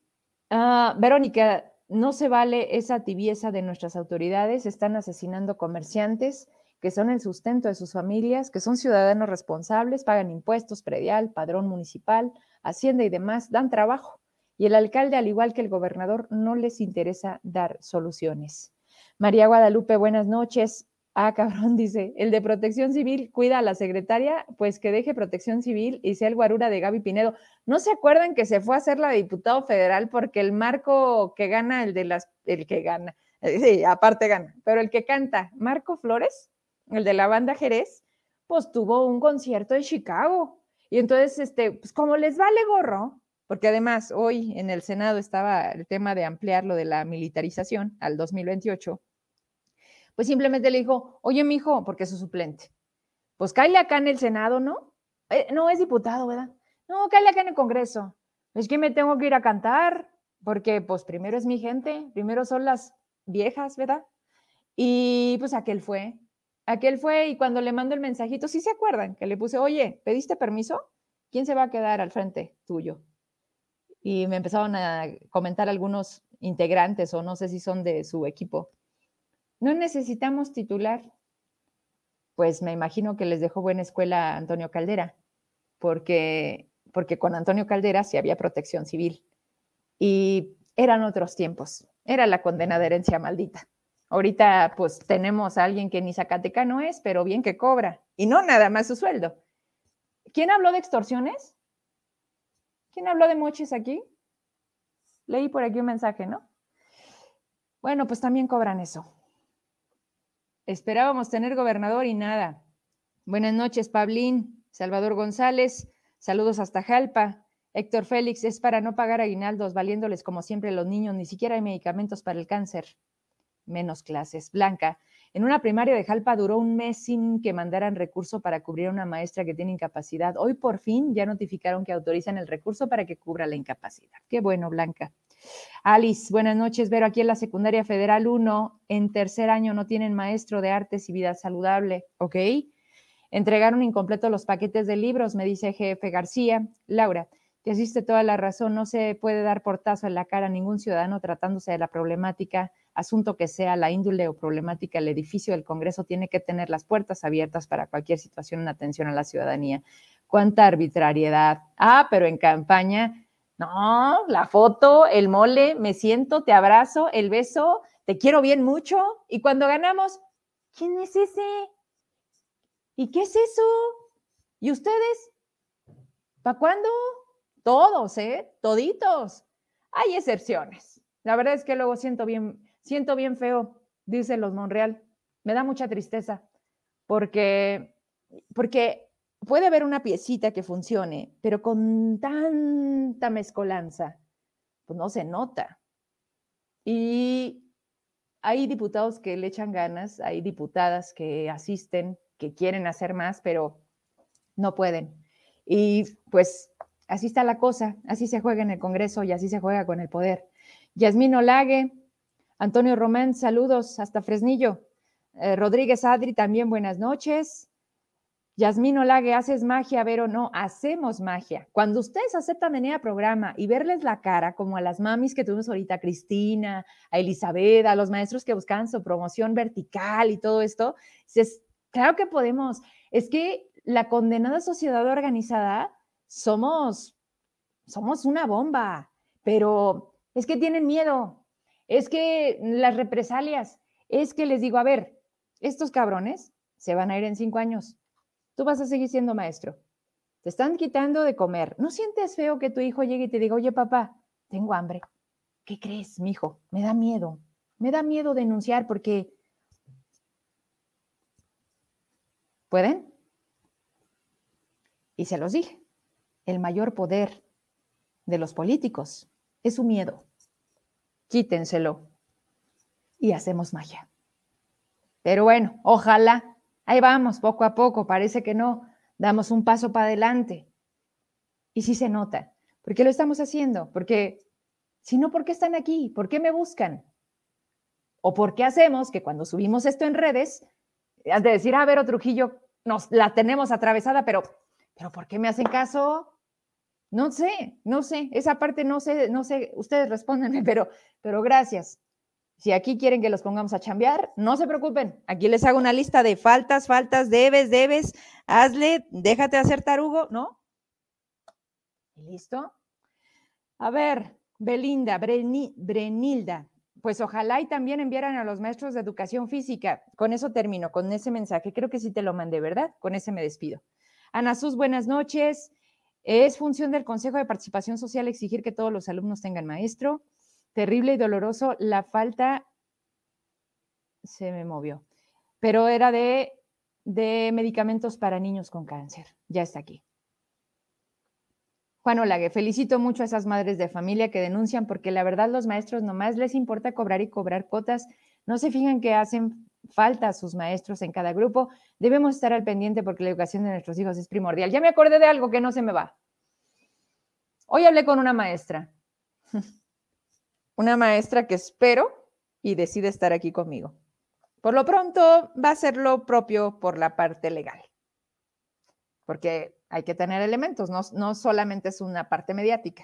Speaker 1: uh, Verónica, no se vale esa tibieza de nuestras autoridades. Están asesinando comerciantes que son el sustento de sus familias, que son ciudadanos responsables, pagan impuestos, predial, padrón municipal, hacienda y demás, dan trabajo. Y el alcalde, al igual que el gobernador, no les interesa dar soluciones. María Guadalupe, buenas noches. Ah, cabrón, dice, el de protección civil cuida a la secretaria, pues que deje protección civil y sea el guarura de Gaby Pinedo. ¿No se acuerdan que se fue a hacer la de diputado federal porque el marco que gana, el de las, el que gana, sí, aparte gana, pero el que canta, Marco Flores, el de la banda Jerez, pues tuvo un concierto en Chicago. Y entonces, este, pues como les vale gorro, porque además hoy en el Senado estaba el tema de ampliar lo de la militarización al 2028 pues simplemente le dijo, oye, mi hijo, porque es su suplente, pues cállate acá en el Senado, ¿no? Eh, no, es diputado, ¿verdad? No, cállate acá en el Congreso. Es que me tengo que ir a cantar, porque pues primero es mi gente, primero son las viejas, ¿verdad? Y pues aquel fue, aquel fue y cuando le mando el mensajito, sí se acuerdan que le puse, oye, ¿pediste permiso? ¿Quién se va a quedar al frente tuyo? Y me empezaron a comentar algunos integrantes o no sé si son de su equipo. No necesitamos titular. Pues me imagino que les dejó buena escuela Antonio Caldera, porque, porque con Antonio Caldera sí había protección civil. Y eran otros tiempos, era la condena de herencia maldita. Ahorita pues tenemos a alguien que ni Zacatecano es, pero bien que cobra, y no nada más su sueldo. ¿Quién habló de extorsiones? ¿Quién habló de moches aquí? Leí por aquí un mensaje, ¿no? Bueno, pues también cobran eso. Esperábamos tener gobernador y nada. Buenas noches, Pablín, Salvador González, saludos hasta Jalpa. Héctor Félix, es para no pagar aguinaldos, valiéndoles como siempre los niños, ni siquiera hay medicamentos para el cáncer. Menos clases. Blanca, en una primaria de Jalpa duró un mes sin que mandaran recurso para cubrir a una maestra que tiene incapacidad. Hoy por fin ya notificaron que autorizan el recurso para que cubra la incapacidad. Qué bueno, Blanca. Alice, buenas noches. Vero, aquí en la secundaria federal 1, en tercer año no tienen maestro de artes y vida saludable, ¿ok? Entregaron incompletos los paquetes de libros, me dice jefe García. Laura, te asiste toda la razón, no se puede dar portazo en la cara a ningún ciudadano tratándose de la problemática, asunto que sea la índole o problemática, el edificio del Congreso tiene que tener las puertas abiertas para cualquier situación en atención a la ciudadanía. Cuánta arbitrariedad. Ah, pero en campaña no, la foto, el mole, me siento, te abrazo, el beso, te quiero bien mucho, y cuando ganamos, ¿quién es ese? ¿Y qué es eso? ¿Y ustedes? ¿Para cuándo? Todos, ¿eh? Toditos. Hay excepciones. La verdad es que luego siento bien, siento bien feo, dice los Monreal. Me da mucha tristeza porque, porque puede haber una piecita que funcione, pero con tanta mezcolanza, pues no se nota. Y hay diputados que le echan ganas, hay diputadas que asisten, que quieren hacer más, pero no pueden. Y pues así está la cosa, así se juega en el Congreso y así se juega con el poder. Yasmín Olague, Antonio Román, saludos hasta Fresnillo. Eh, Rodríguez Adri, también buenas noches. Yasmín Olague, haces magia, pero no, hacemos magia. Cuando ustedes aceptan venir al programa y verles la cara, como a las mamis que tuvimos ahorita, Cristina, a Elizabeth, a los maestros que buscan su promoción vertical y todo esto, es, claro que podemos. Es que la condenada sociedad organizada somos, somos una bomba, pero es que tienen miedo, es que las represalias, es que les digo, a ver, estos cabrones se van a ir en cinco años. Tú vas a seguir siendo maestro. Te están quitando de comer. ¿No sientes feo que tu hijo llegue y te diga, oye, papá, tengo hambre? ¿Qué crees, mi hijo? Me da miedo. Me da miedo denunciar porque... ¿Pueden? Y se los dije. El mayor poder de los políticos es su miedo quítenselo y hacemos magia. Pero bueno, ojalá, ahí vamos, poco a poco, parece que no, damos un paso para adelante. Y sí se nota. ¿Por qué lo estamos haciendo? Porque, si no, ¿por qué están aquí? ¿Por qué me buscan? ¿O por qué hacemos que cuando subimos esto en redes, has de decir, a ver, Trujillo, nos la tenemos atravesada, pero, pero ¿por qué me hacen caso? No sé, no sé, esa parte no sé, no sé, ustedes respóndenme, pero, pero gracias. Si aquí quieren que los pongamos a chambear, no se preocupen. Aquí les hago una lista de faltas, faltas, debes, debes, hazle, déjate hacer tarugo, ¿no? ¿Listo? A ver, Belinda, Brenilda, pues ojalá y también enviaran a los maestros de educación física. Con eso termino, con ese mensaje. Creo que sí te lo mandé, ¿verdad? Con ese me despido. Ana Sus, buenas noches. Es función del Consejo de Participación Social exigir que todos los alumnos tengan maestro. Terrible y doloroso la falta, se me movió, pero era de, de medicamentos para niños con cáncer. Ya está aquí. Juan Olague, felicito mucho a esas madres de familia que denuncian porque la verdad los maestros nomás les importa cobrar y cobrar cotas, no se fijan que hacen falta a sus maestros en cada grupo, debemos estar al pendiente porque la educación de nuestros hijos es primordial. Ya me acordé de algo que no se me va. Hoy hablé con una maestra, una maestra que espero y decide estar aquí conmigo. Por lo pronto va a ser lo propio por la parte legal, porque hay que tener elementos, no, no solamente es una parte mediática.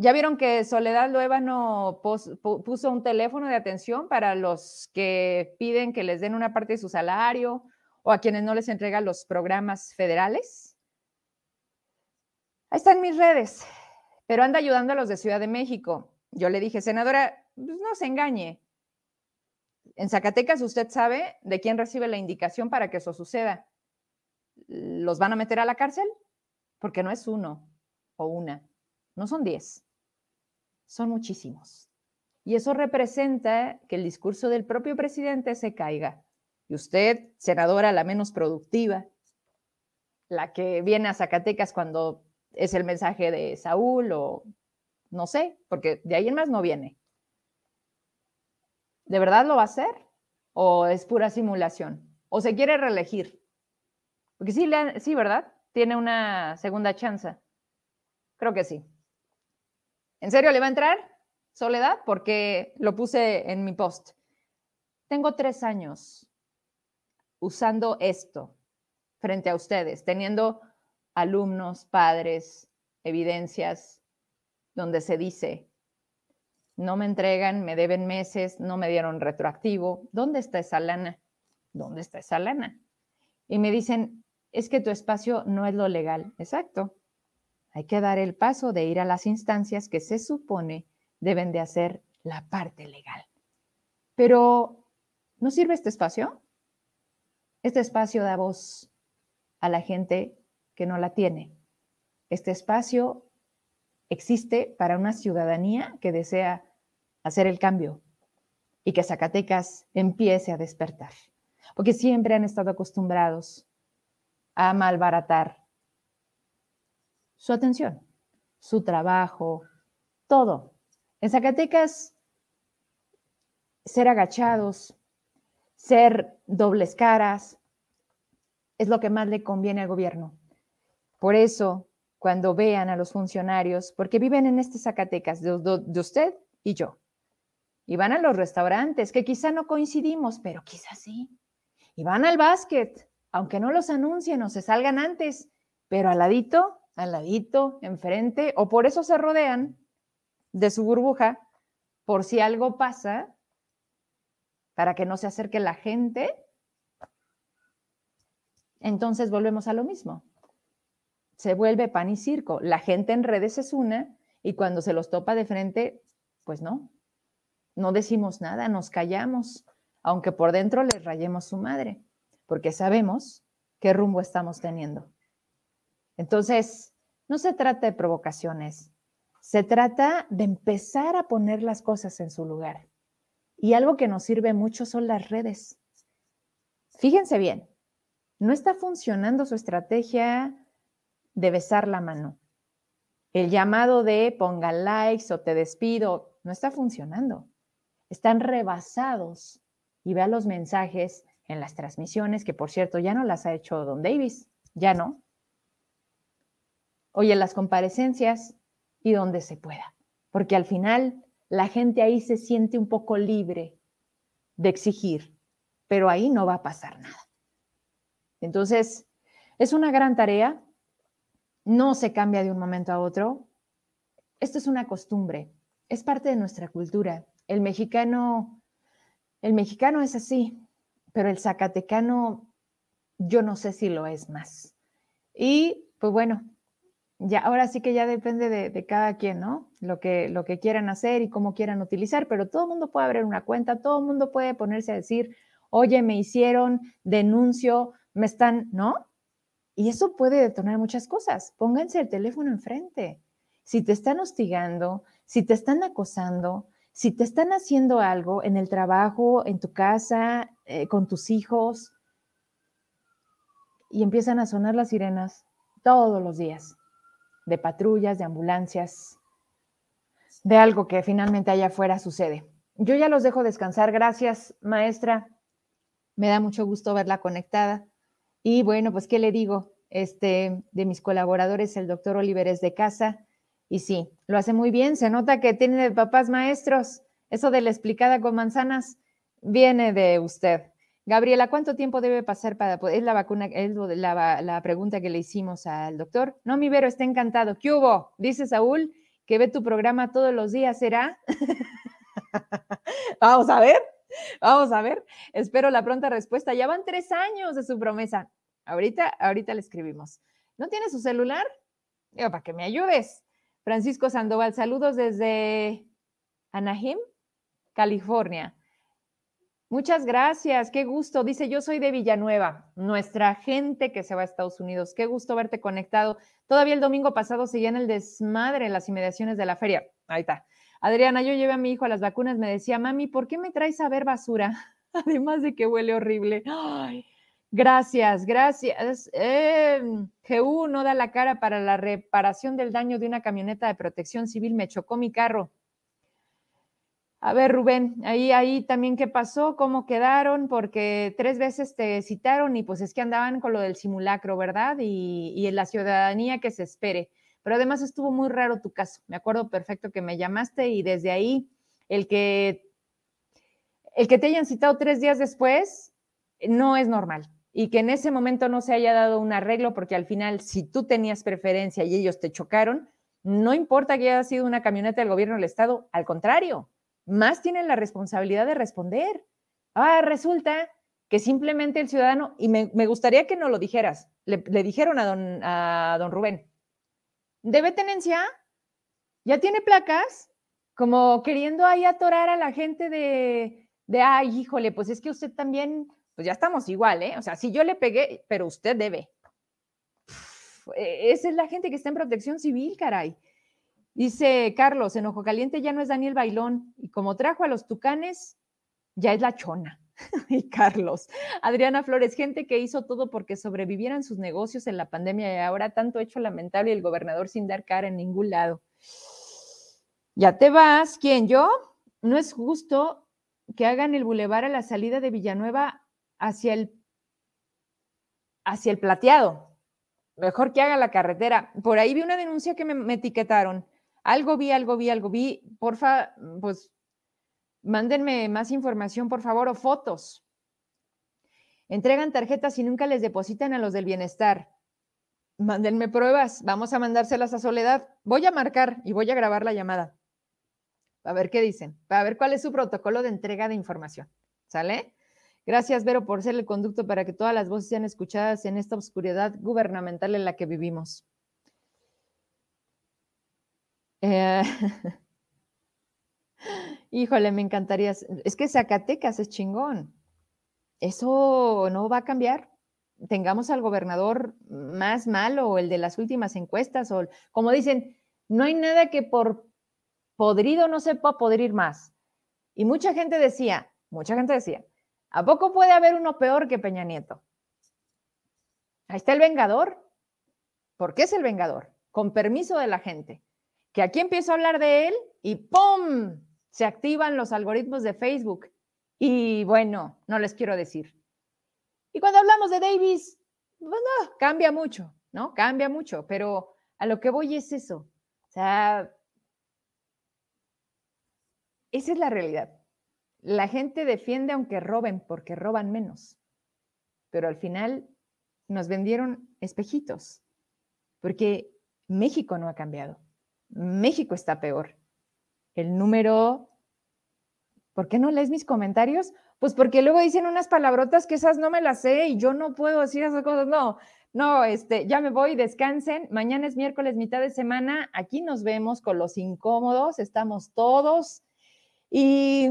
Speaker 1: Ya vieron que Soledad Luébano puso un teléfono de atención para los que piden que les den una parte de su salario o a quienes no les entregan los programas federales. Ahí están mis redes, pero anda ayudando a los de Ciudad de México. Yo le dije, senadora, pues no se engañe. En Zacatecas usted sabe de quién recibe la indicación para que eso suceda. ¿Los van a meter a la cárcel? Porque no es uno o una, no son diez son muchísimos. Y eso representa que el discurso del propio presidente se caiga. Y usted, senadora, la menos productiva, la que viene a Zacatecas cuando es el mensaje de Saúl o no sé, porque de ahí en más no viene. ¿De verdad lo va a hacer? ¿O es pura simulación? ¿O se quiere reelegir? Porque sí, sí, ¿verdad? Tiene una segunda chance. Creo que sí. ¿En serio le va a entrar Soledad? Porque lo puse en mi post. Tengo tres años usando esto frente a ustedes, teniendo alumnos, padres, evidencias donde se dice, no me entregan, me deben meses, no me dieron retroactivo, ¿dónde está esa lana? ¿Dónde está esa lana? Y me dicen, es que tu espacio no es lo legal. Exacto. Hay que dar el paso de ir a las instancias que se supone deben de hacer la parte legal. Pero, ¿no sirve este espacio? Este espacio da voz a la gente que no la tiene. Este espacio existe para una ciudadanía que desea hacer el cambio y que Zacatecas empiece a despertar, porque siempre han estado acostumbrados a malbaratar su atención, su trabajo, todo. En Zacatecas, ser agachados, ser dobles caras, es lo que más le conviene al gobierno. Por eso, cuando vean a los funcionarios, porque viven en este Zacatecas, de, usted y yo, y van a los restaurantes, que quizá no coincidimos, pero quizá sí, y van al básquet, aunque no los anuncien o se salgan antes, pero al ladito, al ladito, enfrente, o por eso se rodean de su burbuja, por si algo pasa, para que no se acerque la gente, entonces volvemos a lo mismo. Se vuelve pan y circo. La gente en redes es una y cuando se los topa de frente, pues no. No decimos nada, nos callamos, aunque por dentro les rayemos su madre, porque sabemos qué rumbo estamos teniendo. Entonces, no se trata de provocaciones, se trata de empezar a poner las cosas en su lugar. Y algo que nos sirve mucho son las redes. Fíjense bien, no está funcionando su estrategia de besar la mano. El llamado de ponga likes o te despido no está funcionando. Están rebasados y vea los mensajes en las transmisiones, que por cierto ya no las ha hecho Don Davis, ya no. Oye, las comparecencias y donde se pueda, porque al final la gente ahí se siente un poco libre de exigir, pero ahí no va a pasar nada. Entonces, es una gran tarea, no se cambia de un momento a otro. Esto es una costumbre, es parte de nuestra cultura. El mexicano, el mexicano es así, pero el zacatecano yo no sé si lo es más. Y pues bueno, ya ahora sí que ya depende de, de, cada quien, ¿no? Lo que, lo que quieran hacer y cómo quieran utilizar, pero todo el mundo puede abrir una cuenta, todo el mundo puede ponerse a decir, oye, me hicieron, denuncio, me están, ¿no? Y eso puede detonar muchas cosas. Pónganse el teléfono enfrente. Si te están hostigando, si te están acosando, si te están haciendo algo en el trabajo, en tu casa, eh, con tus hijos, y empiezan a sonar las sirenas todos los días, de patrullas, de ambulancias, de algo que finalmente allá afuera sucede. Yo ya los dejo descansar. Gracias, maestra. Me da mucho gusto verla conectada. Y bueno, pues, ¿qué le digo? Este, de mis colaboradores, el doctor Oliver es de casa. Y sí, lo hace muy bien. Se nota que tiene papás maestros. Eso de la explicada con manzanas viene de usted. Gabriela, ¿cuánto tiempo debe pasar para poder? Es la vacuna, es la, la pregunta que le hicimos al doctor. No, mi Vero está encantado. ¿Qué hubo? Dice Saúl que ve tu programa todos los días, ¿será? Vamos a ver. Vamos a ver. Espero la pronta respuesta. Ya van tres años de su promesa. Ahorita, ahorita le escribimos. ¿No tiene su celular? Digo, para que me ayudes. Francisco Sandoval, saludos desde Anaheim, California. Muchas gracias, qué gusto. Dice, yo soy de Villanueva, nuestra gente que se va a Estados Unidos. Qué gusto verte conectado. Todavía el domingo pasado seguía en el desmadre en las inmediaciones de la feria. Ahí está. Adriana, yo llevé a mi hijo a las vacunas, me decía, mami, ¿por qué me traes a ver basura? Además de que huele horrible. Ay, Gracias, gracias. Eh, no da la cara para la reparación del daño de una camioneta de protección civil. Me chocó mi carro. A ver, Rubén, ahí, ahí también qué pasó, cómo quedaron, porque tres veces te citaron y pues es que andaban con lo del simulacro, ¿verdad? Y, y en la ciudadanía que se espere. Pero además estuvo muy raro tu caso. Me acuerdo perfecto que me llamaste y desde ahí el que, el que te hayan citado tres días después no es normal y que en ese momento no se haya dado un arreglo, porque al final, si tú tenías preferencia y ellos te chocaron, no importa que haya sido una camioneta del gobierno del Estado, al contrario, más tienen la responsabilidad de responder. Ah, resulta que simplemente el ciudadano, y me, gustaría que no lo dijeras, le, dijeron a don, a don Rubén, ¿debe tenencia? ¿Ya tiene placas? como queriendo ahí atorar a la gente de, de, ay, híjole, pues es que usted también, pues ya estamos igual, ¿eh? O sea, si yo le pegué, pero usted debe. E, esa es la gente que está en protección civil, caray. Dice Carlos, enojo caliente ya no es Daniel Bailón, y como trajo a los tucanes, ya es la chona. y Carlos, Adriana Flores, gente que hizo todo porque sobrevivieran sus negocios en la pandemia y ahora tanto hecho lamentable y el gobernador sin dar cara en ningún lado. Ya te vas. ¿Quién? ¿Yo? No es justo que hagan el bulevar a la salida de Villanueva hacia el, hacia el plateado. Mejor que haga la carretera. Por ahí vi una denuncia que me, me etiquetaron. Algo vi, algo vi, algo vi. Porfa, pues mándenme más información, por favor, o fotos. Entregan tarjetas y nunca les depositan a los del bienestar. Mándenme pruebas. Vamos a mandárselas a Soledad. Voy a marcar y voy a grabar la llamada. A ver qué dicen, a ver cuál es su protocolo de entrega de información. ¿Sale? Gracias, Vero, por ser el conducto para que todas las voces sean escuchadas en esta oscuridad gubernamental en la que vivimos. Eh, híjole, me encantaría. Es que Zacatecas es chingón. Eso no va a cambiar. Tengamos al gobernador más malo o el de las últimas encuestas, o como dicen, no hay nada que por podrido no se puede podrir más. Y mucha gente decía, mucha gente decía, ¿a poco puede haber uno peor que Peña Nieto? Ahí está el Vengador. ¿Por qué es el Vengador? Con permiso de la gente. Que aquí empiezo a hablar de él y ¡pum! Se activan los algoritmos de Facebook. Y bueno, no les quiero decir. Y cuando hablamos de Davis, pues cambia mucho, ¿no? Cambia mucho, pero a lo que voy es eso. O sea, esa es la realidad. La gente defiende aunque roben porque roban menos. Pero al final nos vendieron espejitos, porque México no ha cambiado. México está peor. El número... ¿Por qué no lees mis comentarios? Pues porque luego dicen unas palabrotas que esas no me las sé y yo no puedo decir esas cosas. No, no, este, ya me voy, descansen. Mañana es miércoles, mitad de semana. Aquí nos vemos con los incómodos. Estamos todos y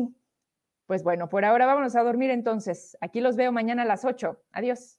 Speaker 1: pues bueno, por ahora vámonos a dormir entonces. Aquí los veo mañana a las 8. Adiós.